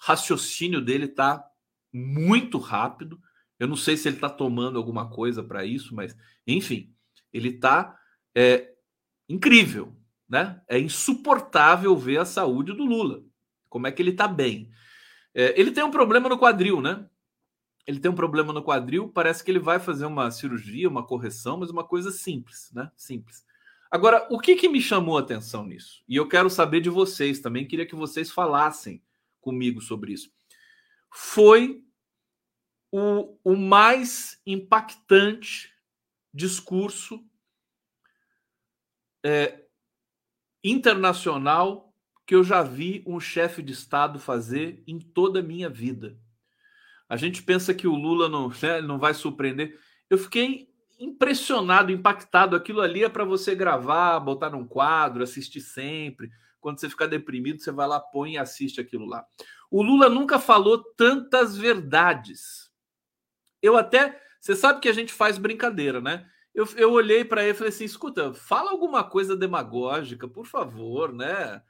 raciocínio dele tá muito rápido. Eu não sei se ele está tomando alguma coisa para isso, mas enfim, ele está é, incrível, né? É insuportável ver a saúde do Lula. Como é que ele está bem? É, ele tem um problema no quadril, né? Ele tem um problema no quadril. Parece que ele vai fazer uma cirurgia, uma correção, mas uma coisa simples, né? Simples. Agora, o que, que me chamou a atenção nisso? E eu quero saber de vocês também. Queria que vocês falassem comigo sobre isso. Foi o, o mais impactante discurso é, internacional que eu já vi um chefe de Estado fazer em toda a minha vida. A gente pensa que o Lula não, né, não vai surpreender. Eu fiquei impressionado, impactado. Aquilo ali é para você gravar, botar num quadro, assistir sempre. Quando você ficar deprimido, você vai lá, põe e assiste aquilo lá. O Lula nunca falou tantas verdades. Eu até. Você sabe que a gente faz brincadeira, né? Eu, eu olhei para ele e falei assim: escuta, fala alguma coisa demagógica, por favor, né?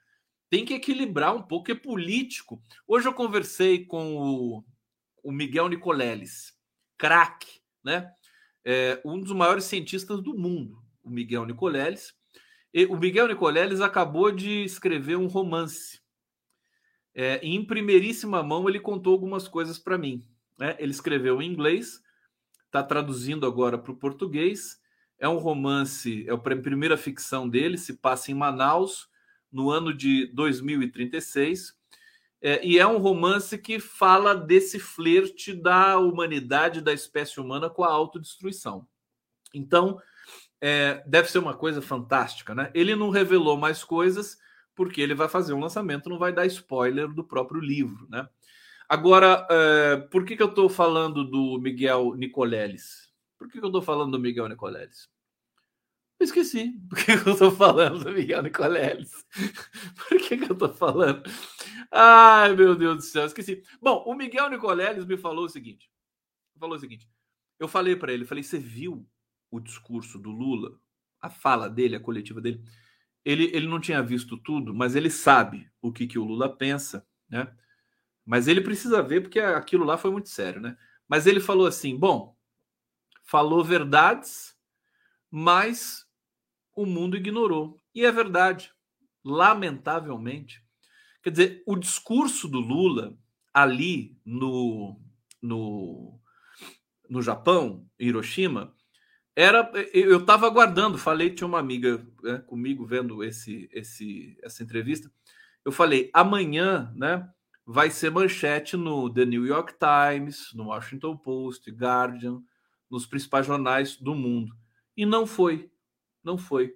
Tem que equilibrar um pouco, é político. Hoje eu conversei com o, o Miguel Nicoleles, craque, né? É, um dos maiores cientistas do mundo, o Miguel Nicoleles. E o Miguel Nicoleles acabou de escrever um romance. É, em primeiríssima mão, ele contou algumas coisas para mim. Né? Ele escreveu em inglês, está traduzindo agora para o português. É um romance, é a primeira ficção dele, se passa em Manaus, no ano de 2036. É, e é um romance que fala desse flerte da humanidade, da espécie humana com a autodestruição. Então, é, deve ser uma coisa fantástica, né? Ele não revelou mais coisas porque ele vai fazer um lançamento, não vai dar spoiler do próprio livro, né? Agora, é, por que, que eu estou falando do Miguel Nicoleles? Por que, que eu estou falando do Miguel Nicoleles? Eu esqueci. Por que, que eu estou falando do Miguel Nicoleles? Por que, que eu estou falando? Ai, meu Deus do céu, esqueci. Bom, o Miguel Nicoleles me falou o seguinte. Falou o seguinte. Eu falei para ele, falei, você viu o discurso do Lula, a fala dele, a coletiva dele? Ele, ele não tinha visto tudo, mas ele sabe o que, que o Lula pensa, né? Mas ele precisa ver porque aquilo lá foi muito sério, né? Mas ele falou assim: bom, falou verdades, mas o mundo ignorou. E é verdade, lamentavelmente. Quer dizer, o discurso do Lula ali no, no, no Japão, Hiroshima, era eu estava aguardando, falei, tinha uma amiga né, comigo vendo esse, esse, essa entrevista. Eu falei, amanhã, né? vai ser manchete no The New York Times, no Washington Post, Guardian, nos principais jornais do mundo. E não foi. Não foi.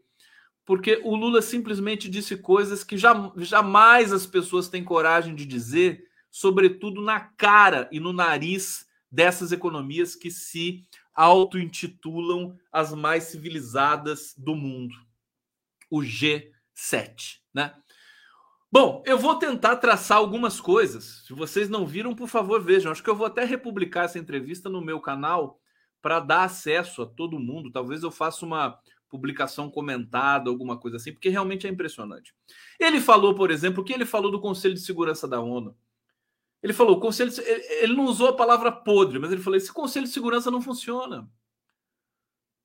Porque o Lula simplesmente disse coisas que jamais as pessoas têm coragem de dizer, sobretudo na cara e no nariz dessas economias que se auto-intitulam as mais civilizadas do mundo. O G7, né? Bom, eu vou tentar traçar algumas coisas. Se vocês não viram, por favor, vejam. Acho que eu vou até republicar essa entrevista no meu canal para dar acesso a todo mundo. Talvez eu faça uma publicação comentada, alguma coisa assim, porque realmente é impressionante. Ele falou, por exemplo, o que ele falou do Conselho de Segurança da ONU. Ele falou, o Conselho, ele não usou a palavra podre, mas ele falou: esse Conselho de Segurança não funciona.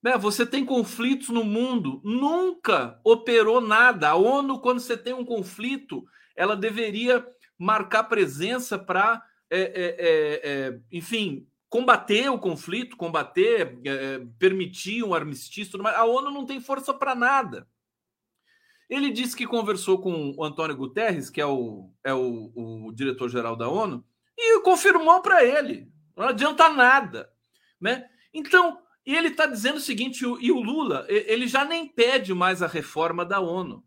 Né? Você tem conflitos no mundo, nunca operou nada. A ONU, quando você tem um conflito, ela deveria marcar presença para, é, é, é, enfim, combater o conflito, combater, é, permitir um armistício. A ONU não tem força para nada. Ele disse que conversou com o Antônio Guterres, que é o, é o, o diretor-geral da ONU, e confirmou para ele. Não adianta nada. Né? Então, ele está dizendo o seguinte: e o Lula, ele já nem pede mais a reforma da ONU.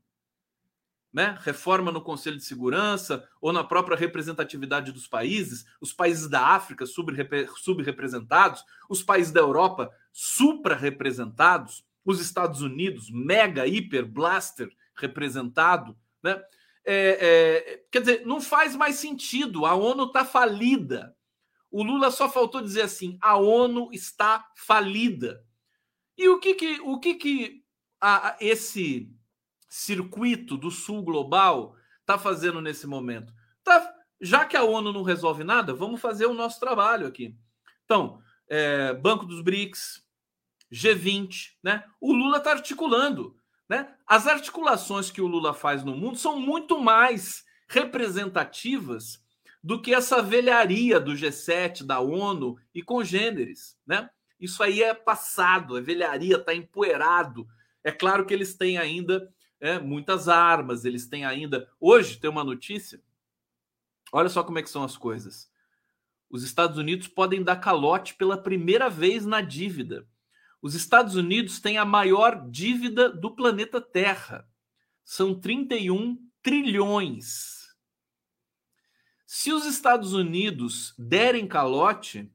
Né? Reforma no Conselho de Segurança ou na própria representatividade dos países, os países da África subrepresentados, os países da Europa supra-representados, os Estados Unidos mega, hiper, blaster representado. Né? É, é, quer dizer, não faz mais sentido, a ONU está falida. O Lula só faltou dizer assim: a ONU está falida. E o que que, o que, que a, esse circuito do Sul global está fazendo nesse momento? Tá, já que a ONU não resolve nada, vamos fazer o nosso trabalho aqui. Então, é, Banco dos BRICS, G20, né? O Lula está articulando, né? As articulações que o Lula faz no mundo são muito mais representativas do que essa velharia do G7, da ONU e congêneres, né? Isso aí é passado, é velharia, está empoeirado. É claro que eles têm ainda é, muitas armas, eles têm ainda. Hoje tem uma notícia. Olha só como é que são as coisas. Os Estados Unidos podem dar calote pela primeira vez na dívida. Os Estados Unidos têm a maior dívida do planeta Terra. São 31 trilhões. Se os Estados Unidos derem calote,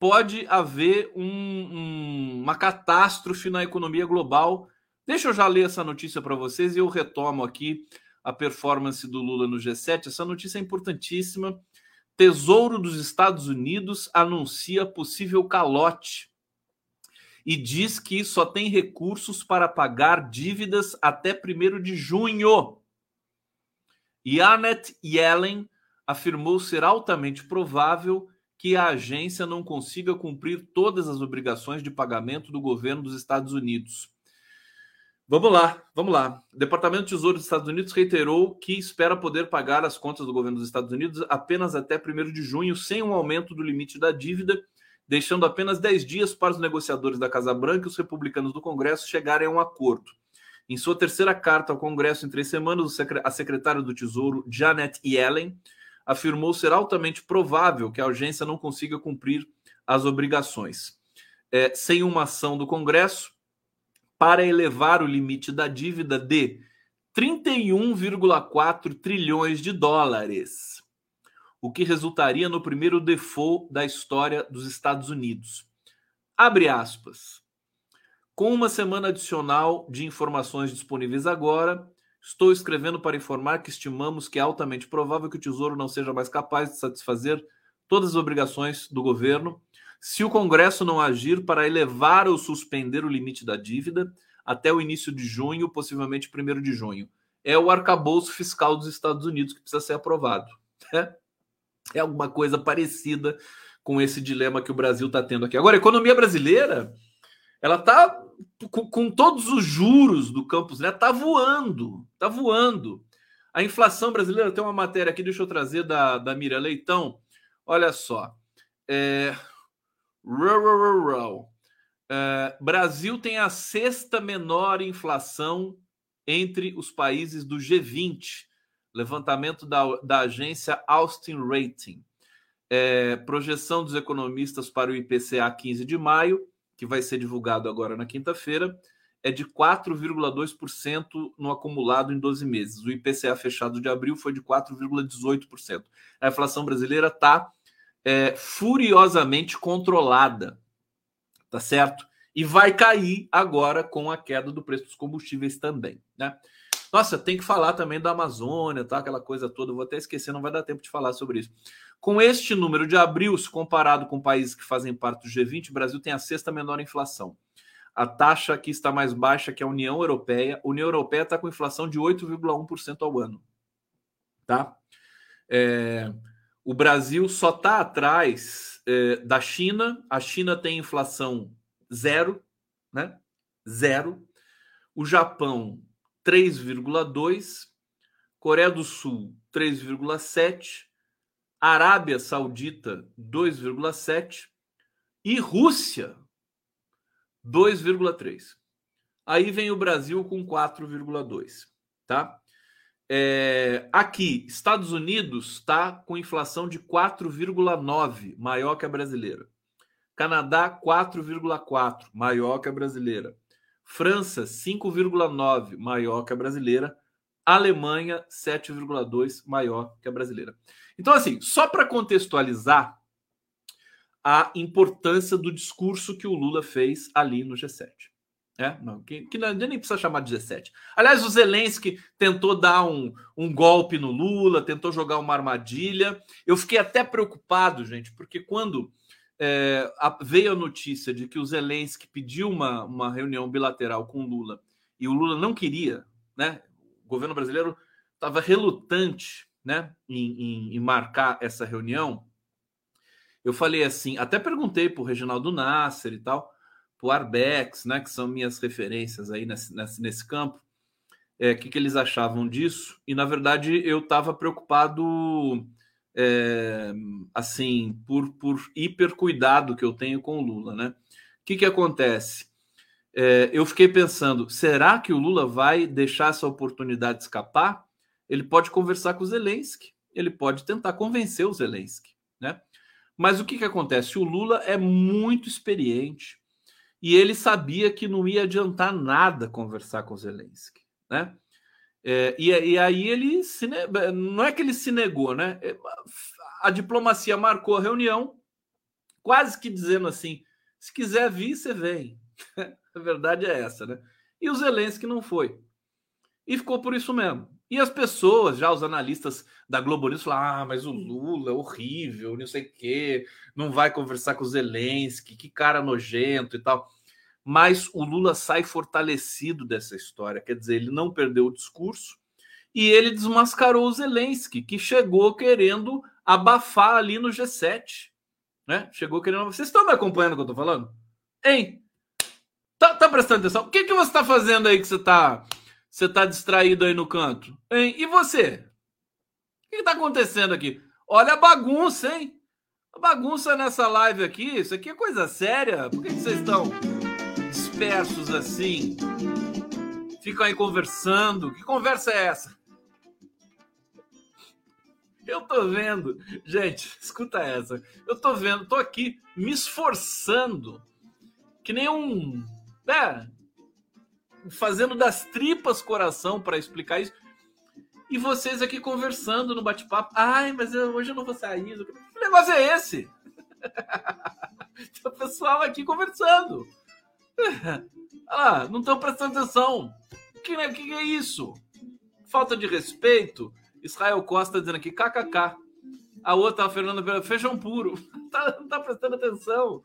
pode haver um, um, uma catástrofe na economia global. Deixa eu já ler essa notícia para vocês e eu retomo aqui a performance do Lula no G7. Essa notícia é importantíssima. Tesouro dos Estados Unidos anuncia possível calote e diz que só tem recursos para pagar dívidas até 1 de junho. Janet Yellen afirmou ser altamente provável que a agência não consiga cumprir todas as obrigações de pagamento do governo dos Estados Unidos. Vamos lá, vamos lá. O Departamento de Tesouro dos Estados Unidos reiterou que espera poder pagar as contas do governo dos Estados Unidos apenas até 1 de junho, sem um aumento do limite da dívida, deixando apenas 10 dias para os negociadores da Casa Branca e os republicanos do Congresso chegarem a um acordo. Em sua terceira carta ao Congresso em três semanas, a secretária do Tesouro, Janet Yellen, afirmou ser altamente provável que a agência não consiga cumprir as obrigações. É, sem uma ação do Congresso para elevar o limite da dívida de 31,4 trilhões de dólares, o que resultaria no primeiro default da história dos Estados Unidos. Abre aspas. Com uma semana adicional de informações disponíveis agora, Estou escrevendo para informar que estimamos que é altamente provável que o Tesouro não seja mais capaz de satisfazer todas as obrigações do governo se o Congresso não agir para elevar ou suspender o limite da dívida até o início de junho, possivelmente 1 de junho. É o arcabouço fiscal dos Estados Unidos que precisa ser aprovado. Né? É alguma coisa parecida com esse dilema que o Brasil está tendo aqui. Agora, a economia brasileira ela está com, com, todos os juros do Campos Neto, está voando, está voando. A inflação brasileira tem uma matéria aqui, deixa eu trazer da, da Mira Leitão. Olha só. É, é, Brasil tem a sexta menor inflação entre os países do G20. Levantamento da, da agência Austin Rating. É, projeção dos economistas para o IPCA 15 de maio que vai ser divulgado agora na quinta-feira, é de 4,2% no acumulado em 12 meses. O IPCA fechado de abril foi de 4,18%. A inflação brasileira está é, furiosamente controlada, tá certo? E vai cair agora com a queda do preço dos combustíveis também, né? Nossa, tem que falar também da Amazônia, tá? Aquela coisa toda. Vou até esquecer, não vai dar tempo de falar sobre isso. Com este número de abril, se comparado com países que fazem parte do G20, o Brasil tem a sexta menor inflação. A taxa aqui está mais baixa que a União Europeia. A União Europeia está com inflação de 8,1% ao ano. Tá? É, o Brasil só está atrás é, da China. A China tem inflação zero, né? Zero. O Japão 3,2%, Coreia do Sul 3,7%, Arábia Saudita 2,7% e Rússia 2,3%. Aí vem o Brasil com 4,2%, tá? É, aqui, Estados Unidos está com inflação de 4,9, maior que a brasileira. Canadá, 4,4, maior que a brasileira. França, 5,9, maior que a brasileira. Alemanha, 7,2, maior que a brasileira. Então, assim, só para contextualizar a importância do discurso que o Lula fez ali no G7. É, não, que, que não, nem precisa chamar de G7. Aliás, o Zelensky tentou dar um, um golpe no Lula, tentou jogar uma armadilha. Eu fiquei até preocupado, gente, porque quando é, veio a notícia de que o Zelensky pediu uma, uma reunião bilateral com o Lula e o Lula não queria, né? O governo brasileiro estava relutante, né, em, em, em marcar essa reunião. Eu falei assim, até perguntei para o Reginaldo Nasser e tal, para o Arbex, né, que são minhas referências aí nesse, nesse, campo, o é, que, que eles achavam disso. E, na verdade, eu estava preocupado, é, assim, por, por hiper cuidado que eu tenho com o Lula, né? O que, que acontece? É, eu fiquei pensando, será que o Lula vai deixar essa oportunidade escapar? Ele pode conversar com o Zelensky, ele pode tentar convencer o Zelensky, né? Mas o que, que acontece? O Lula é muito experiente e ele sabia que não ia adiantar nada conversar com Zelensky, né? É, e, e, aí ele se, não é que ele se negou, né? É, a diplomacia marcou a reunião, quase que dizendo assim: se quiser vir, você vem. a verdade é essa, né? E o Zelensky não foi. E ficou por isso mesmo. E as pessoas, já os analistas da Globo News, falaram: ah, mas o Lula é horrível, não sei o quê, não vai conversar com o Zelensky, que cara nojento e tal. Mas o Lula sai fortalecido dessa história, quer dizer, ele não perdeu o discurso e ele desmascarou o Zelensky, que chegou querendo abafar ali no G7. Né? Chegou querendo. Vocês estão me acompanhando o que eu estou falando? Hein? Tá, tá prestando atenção? O que, que você está fazendo aí que você está você tá distraído aí no canto? Hein? E você? O que está acontecendo aqui? Olha a bagunça, hein? A bagunça nessa live aqui, isso aqui é coisa séria. Por que, que vocês estão dispersos assim? Ficam aí conversando. Que conversa é essa? Eu tô vendo, gente, escuta essa. Eu tô vendo, tô aqui me esforçando, que nem um né, fazendo das tripas coração para explicar isso. E vocês aqui conversando no bate-papo. Ai, mas eu, hoje eu não vou sair. Que negócio é esse? o pessoal aqui conversando. Ah, não estão prestando atenção. O que, que, é isso? Falta de respeito. Israel Costa dizendo aqui, kkk. A outra, a Fernanda, feijão puro. Tá, não tá prestando atenção.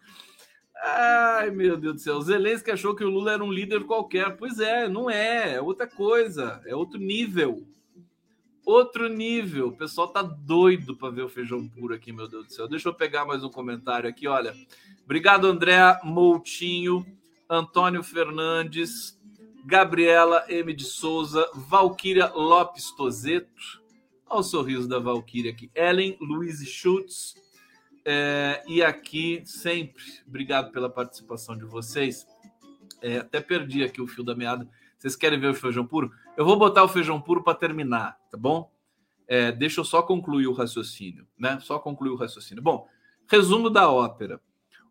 Ai, meu Deus do céu. Zelensky achou que o Lula era um líder qualquer. Pois é, não é. É outra coisa. É outro nível. Outro nível. O pessoal tá doido para ver o feijão puro aqui, meu Deus do céu. Deixa eu pegar mais um comentário aqui, olha. Obrigado, André Moutinho, Antônio Fernandes, Gabriela M. de Souza, Valquíria Lopes Tozeto. Olha o sorriso da Valquíria aqui. Ellen Luiz Schultz. É, e aqui, sempre, obrigado pela participação de vocês. É, até perdi aqui o fio da meada. Vocês querem ver o feijão puro? Eu vou botar o feijão puro para terminar, tá bom? É, deixa eu só concluir o raciocínio, né? Só concluir o raciocínio. Bom, resumo da ópera.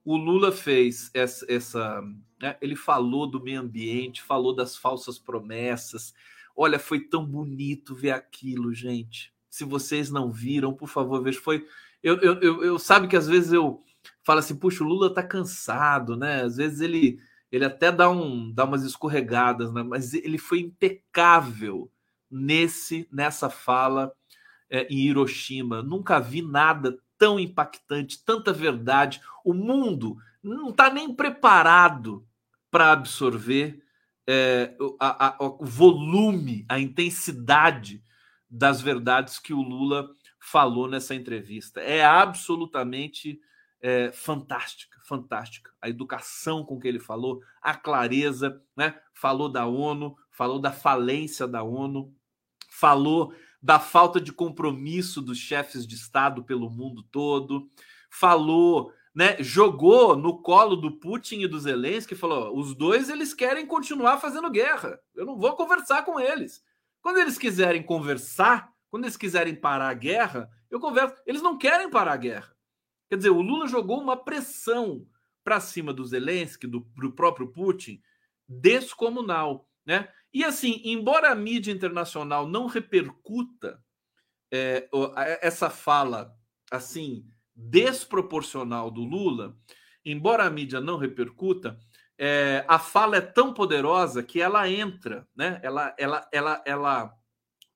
O Lula fez essa. essa né? Ele falou do meio ambiente, falou das falsas promessas. Olha, foi tão bonito ver aquilo, gente. Se vocês não viram, por favor, veja. Foi eu, eu, eu, eu sabe que às vezes eu falo assim, puxa, o Lula tá cansado, né? Às vezes ele, ele até dá, um, dá umas escorregadas, né? Mas ele foi impecável nesse nessa fala é, em Hiroshima. Nunca vi nada tão impactante, tanta verdade. O mundo não está nem preparado para absorver é, a, a, o volume, a intensidade das verdades que o Lula falou nessa entrevista. É absolutamente é, fantástica, fantástica. A educação com que ele falou, a clareza, né? Falou da ONU, falou da falência da ONU, falou da falta de compromisso dos chefes de Estado pelo mundo todo, falou, né? Jogou no colo do Putin e do Zelensky, falou: os dois eles querem continuar fazendo guerra. Eu não vou conversar com eles. Quando eles quiserem conversar, quando eles quiserem parar a guerra, eu converso. Eles não querem parar a guerra. Quer dizer, o Lula jogou uma pressão para cima do Zelensky, do, do próprio Putin, descomunal. Né? E assim, embora a mídia internacional não repercuta é, essa fala assim desproporcional do Lula, embora a mídia não repercuta, é, a fala é tão poderosa que ela entra, né? Ela, ela, ela, ela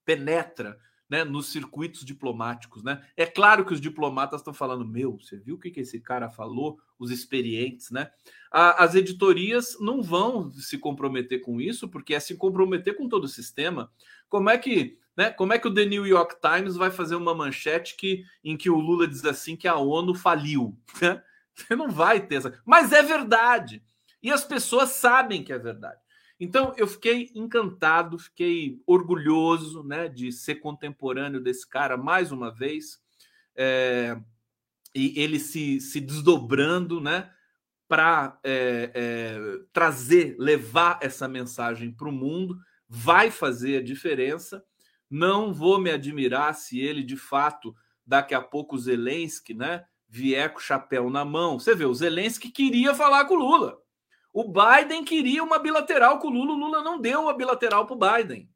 penetra né, nos circuitos diplomáticos. Né? É claro que os diplomatas estão falando: meu, você viu o que, que esse cara falou? Os experientes, né? as editorias não vão se comprometer com isso, porque é se comprometer com todo o sistema. Como é que Né? Como é que o The New York Times vai fazer uma manchete que, em que o Lula diz assim que a ONU faliu? Né? Você não vai ter essa. Mas é verdade. E as pessoas sabem que é verdade. Então eu fiquei encantado, fiquei orgulhoso né, de ser contemporâneo desse cara mais uma vez. É, e ele se, se desdobrando né, para é, é, trazer, levar essa mensagem para o mundo, vai fazer a diferença. Não vou me admirar se ele, de fato, daqui a pouco Zelensky, né, vier com o chapéu na mão. Você vê, o Zelensky queria falar com o Lula. O Biden queria uma bilateral com o Lula, o Lula não deu uma bilateral para o Biden.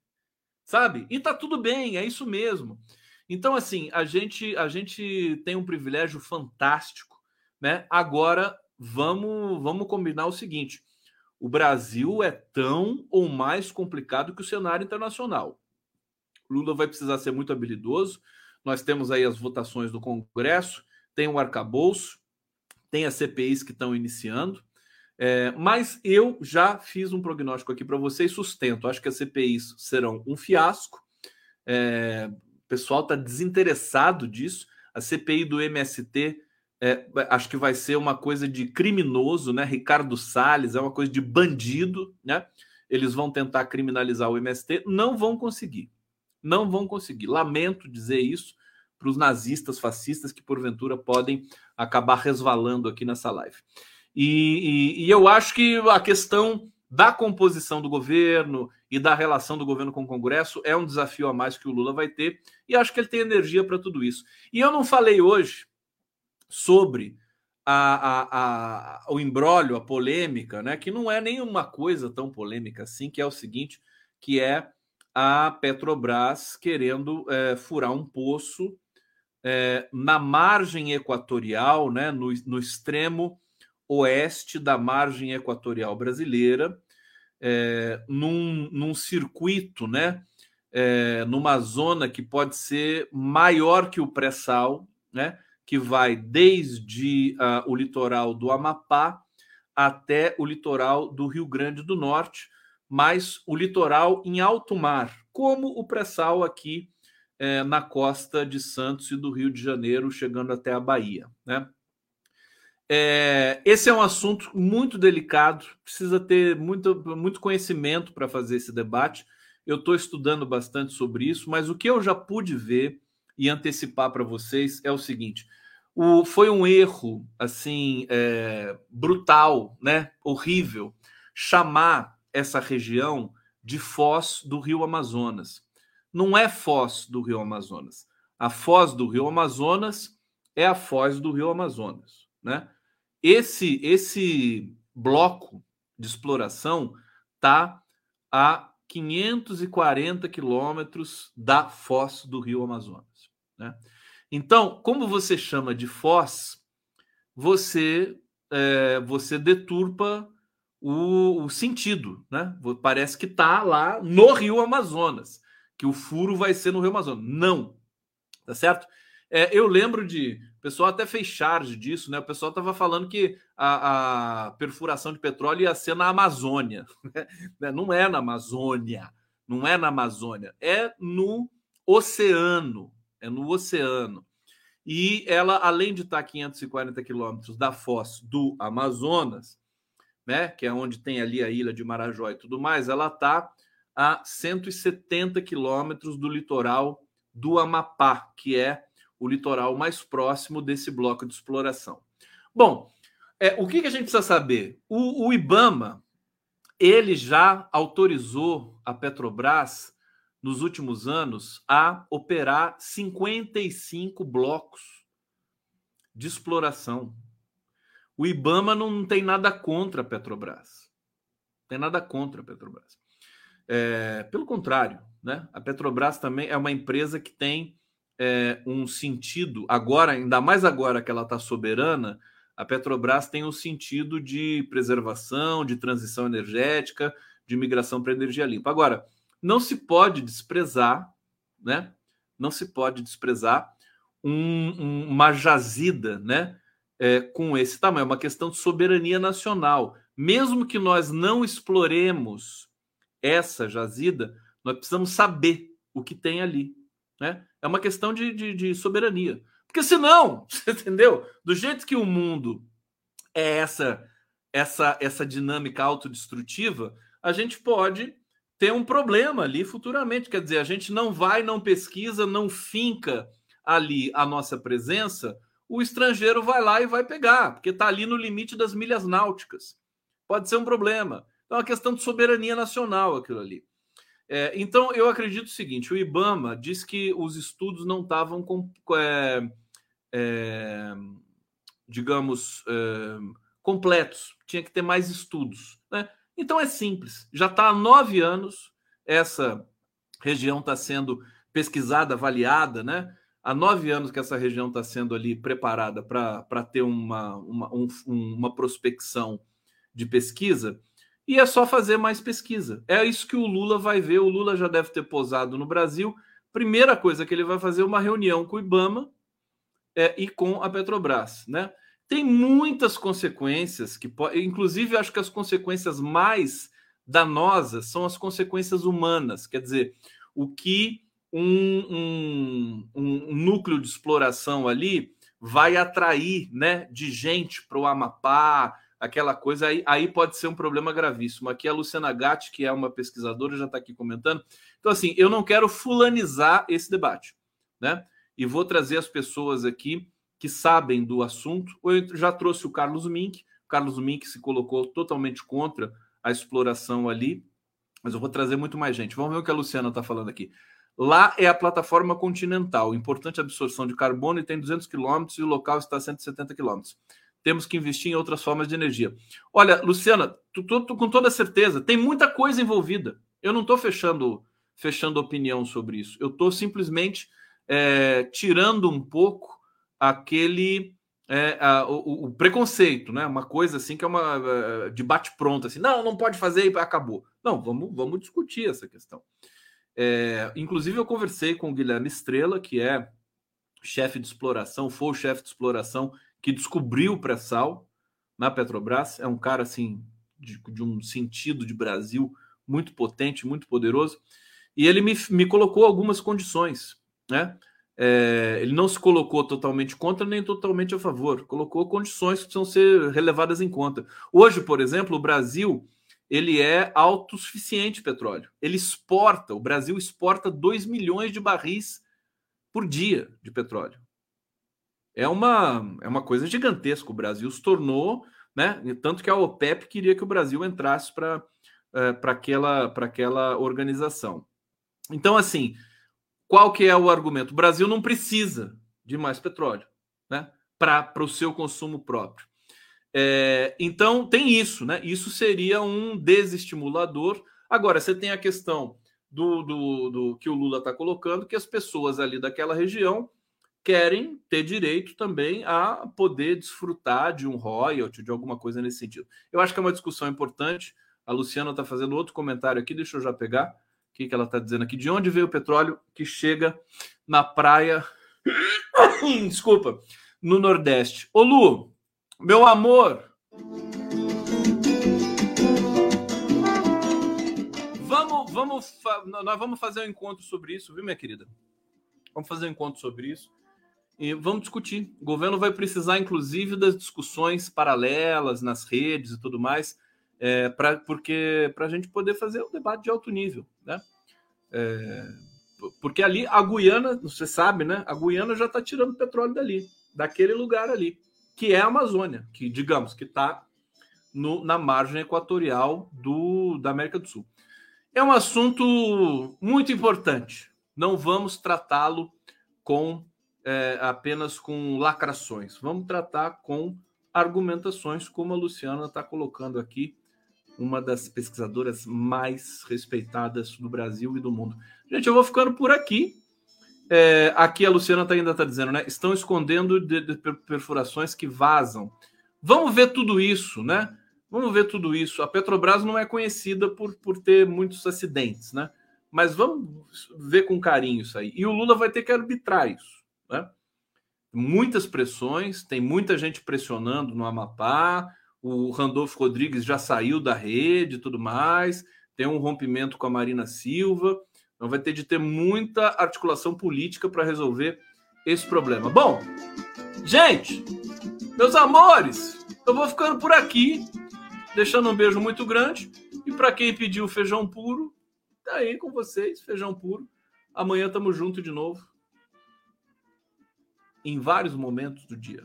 Sabe? E tá tudo bem, é isso mesmo. Então, assim, a gente, a gente tem um privilégio fantástico, né? Agora, vamos, vamos combinar o seguinte: o Brasil é tão ou mais complicado que o cenário internacional. Lula vai precisar ser muito habilidoso. Nós temos aí as votações do Congresso, tem o arcabouço, tem as CPIs que estão iniciando. É, mas eu já fiz um prognóstico aqui para vocês, sustento. Acho que as CPIs serão um fiasco. É, o pessoal está desinteressado disso. A CPI do MST é, acho que vai ser uma coisa de criminoso, né? Ricardo Salles é uma coisa de bandido, né? Eles vão tentar criminalizar o MST, não vão conseguir. Não vão conseguir. Lamento dizer isso para os nazistas, fascistas que porventura podem acabar resvalando aqui nessa live. E, e, e, eu acho que a questão da composição do governo e da relação do governo com o Congresso é um desafio a mais que o Lula vai ter, e acho que ele tem energia para tudo isso. E eu não falei hoje sobre a, a, a, o embrólio, a polêmica, né, que não é nenhuma coisa tão polêmica assim, que é o seguinte, que é a Petrobras querendo é, furar um poço é, na margem equatorial, né, no, no extremo oeste da margem equatorial brasileira, é, num, num circuito, né, é, numa zona que pode ser maior que o pré-sal, né, que vai desde uh, o litoral do Amapá até o litoral do Rio Grande do Norte, mas o litoral em alto mar, como o pré-sal aqui é, na costa de Santos e do Rio de Janeiro, chegando até a Bahia. Né? É, esse é um assunto muito delicado, precisa ter muito, muito conhecimento para fazer esse debate. Eu estou estudando bastante sobre isso, mas o que eu já pude ver e antecipar para vocês é o seguinte: o, foi um erro assim é, brutal, né, horrível, chamar essa região de Foz do Rio Amazonas. Não é Foz do Rio Amazonas. A Foz do Rio Amazonas é a Foz do Rio Amazonas, né? Esse esse bloco de exploração tá a 540 quilômetros da foz do Rio Amazonas. Né? Então, como você chama de foz, você é, você deturpa o, o, sentido, né? Parece que está lá no Rio Amazonas, que o furo vai ser no Rio Amazonas. Não, tá certo? É, eu lembro de. Pessoal até fez charge disso, né? O pessoal estava falando que a, a, perfuração de petróleo ia ser na Amazônia. Né? Não é na Amazônia, não é na Amazônia, é no oceano. É no oceano. E ela, além de estar a 540 quilômetros da foz do Amazonas, né, que é onde tem ali a ilha de Marajó e tudo mais, ela está a 170 quilômetros do litoral do Amapá, que é o litoral mais próximo desse bloco de exploração. Bom, é, o que, que a gente precisa saber? O, o IBAMA ele já autorizou a Petrobras nos últimos anos a operar 55 blocos de exploração. O IBAMA não tem nada contra a Petrobras. Tem nada contra a Petrobras. É, pelo contrário, né? a Petrobras também é uma empresa que tem é, um sentido, agora, ainda mais agora que ela está soberana, a Petrobras tem um sentido de preservação, de transição energética, de migração para energia limpa. Agora, não se pode desprezar, né? Não se pode desprezar um, um, uma jazida, né? É, com esse tamanho, é uma questão de soberania nacional. Mesmo que nós não exploremos essa jazida, nós precisamos saber o que tem ali. Né? É uma questão de, de, de soberania. Porque senão, entendeu? Do jeito que o mundo é essa essa essa dinâmica autodestrutiva, a gente pode ter um problema ali futuramente. Quer dizer, a gente não vai, não pesquisa, não finca ali a nossa presença, o estrangeiro vai lá e vai pegar, porque está ali no limite das milhas náuticas. Pode ser um problema. Então, é uma questão de soberania nacional aquilo ali. É, então, eu acredito o seguinte: o IBAMA diz que os estudos não estavam, é, é, digamos, é, completos, tinha que ter mais estudos. Né? Então, é simples: já está há nove anos, essa região está sendo pesquisada, avaliada, né? Há nove anos que essa região está sendo ali preparada para ter uma, uma, um, uma prospecção de pesquisa, e é só fazer mais pesquisa. É isso que o Lula vai ver. O Lula já deve ter posado no Brasil. Primeira coisa que ele vai fazer é uma reunião com o Ibama é, e com a Petrobras, né? Tem muitas consequências que, inclusive, acho que as consequências mais danosas são as consequências humanas. Quer dizer, o que um, um, um núcleo de exploração ali vai atrair, né, de gente para o Amapá, aquela coisa, aí, aí pode ser um problema gravíssimo. Aqui a Luciana Gatti, que é uma pesquisadora, já está aqui comentando. Então, assim, eu não quero fulanizar esse debate, né? E vou trazer as pessoas aqui que sabem do assunto. Eu já trouxe o Carlos Mink, o Carlos Mink se colocou totalmente contra a exploração ali, mas eu vou trazer muito mais gente. Vamos ver o que a Luciana está falando aqui. Lá é a plataforma continental, importante absorção de carbono e tem 200 quilômetros e o local está a 170 quilômetros temos que investir em outras formas de energia. Olha, Luciana, tu, tu, tu, com toda certeza, tem muita coisa envolvida. Eu não estou fechando, fechando opinião sobre isso. Eu estou simplesmente é, tirando um pouco aquele é, a, o, o, preconceito, né? Uma coisa assim que é uma uh, de bate pronto, assim, não, não pode fazer e acabou. Não, vamos, vamos discutir essa questão. É, inclusive, eu conversei com o Guilherme Estrela, que é chefe de exploração, foi o chefe de exploração que descobriu o pré-sal na Petrobras. É um cara assim de, de, um sentido de Brasil muito potente, muito poderoso. E ele me, me colocou algumas condições, né? É, ele não se colocou totalmente contra nem totalmente a favor, colocou condições que precisam ser relevadas em conta. Hoje, por exemplo, o Brasil ele é autossuficiente petróleo. Ele exporta, o Brasil exporta 2 milhões de barris por dia de petróleo é uma, é uma coisa gigantesca. O Brasil se tornou, né? Tanto que a OPEP queria que o Brasil entrasse para é, para aquela, aquela organização. Então, assim, qual que é o argumento? O Brasil não precisa de mais petróleo, né? Para o seu consumo próprio. É, então, tem isso, né? Isso seria um desestimulador. Agora, você tem a questão do, do, do que o Lula está colocando, que as pessoas ali daquela região querem ter direito também a poder desfrutar de um royalty, de alguma coisa nesse sentido. Eu acho que é uma discussão importante. A Luciana está fazendo outro comentário aqui, deixa eu já pegar. O que, que ela está dizendo aqui? De onde veio o petróleo que chega na praia. Desculpa, no Nordeste. Ô Lu, meu amor. Vamos, vamos, nós vamos fazer um encontro sobre isso, viu, minha querida? Vamos fazer um encontro sobre isso. E vamos discutir. O governo vai precisar, inclusive, das discussões paralelas nas redes e tudo mais, é, pra, porque para a gente poder fazer um debate de alto nível, né? É, porque ali a Guiana, você sabe, né? A Guiana já está tirando petróleo dali, daquele lugar ali, que é a Amazônia, que digamos que está na margem equatorial do, da América do Sul. É um assunto muito importante. Não vamos tratá-lo com é, apenas com lacrações. Vamos tratar com argumentações, como a Luciana está colocando aqui, uma das pesquisadoras mais respeitadas do Brasil e do mundo. Gente, eu vou ficando por aqui. É, aqui a Luciana tá, ainda está dizendo, né? Estão escondendo de, de perfurações que vazam. Vamos ver tudo isso, né? Vamos ver tudo isso. A Petrobras não é conhecida por, por ter muitos acidentes, né? Mas vamos ver com carinho isso aí. E o Lula vai ter que arbitrar isso. Né? Muitas pressões, tem muita gente pressionando no Amapá, o Randolfo Rodrigues já saiu da rede e tudo mais, tem um rompimento com a Marina Silva. Então vai ter de ter muita articulação política para resolver esse problema. Bom, gente, meus amores, eu vou ficando por aqui, deixando um beijo muito grande. E para quem pediu feijão puro, tá aí com vocês, feijão puro. Amanhã tamo junto de novo em vários momentos do dia.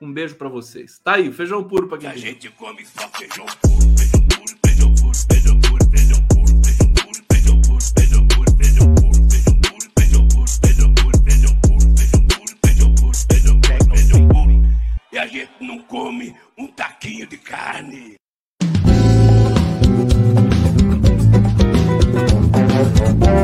Um beijo para vocês. Tá aí, feijão puro para quem A gente come só feijão puro. E a gente não come um taquinho de carne. Thank.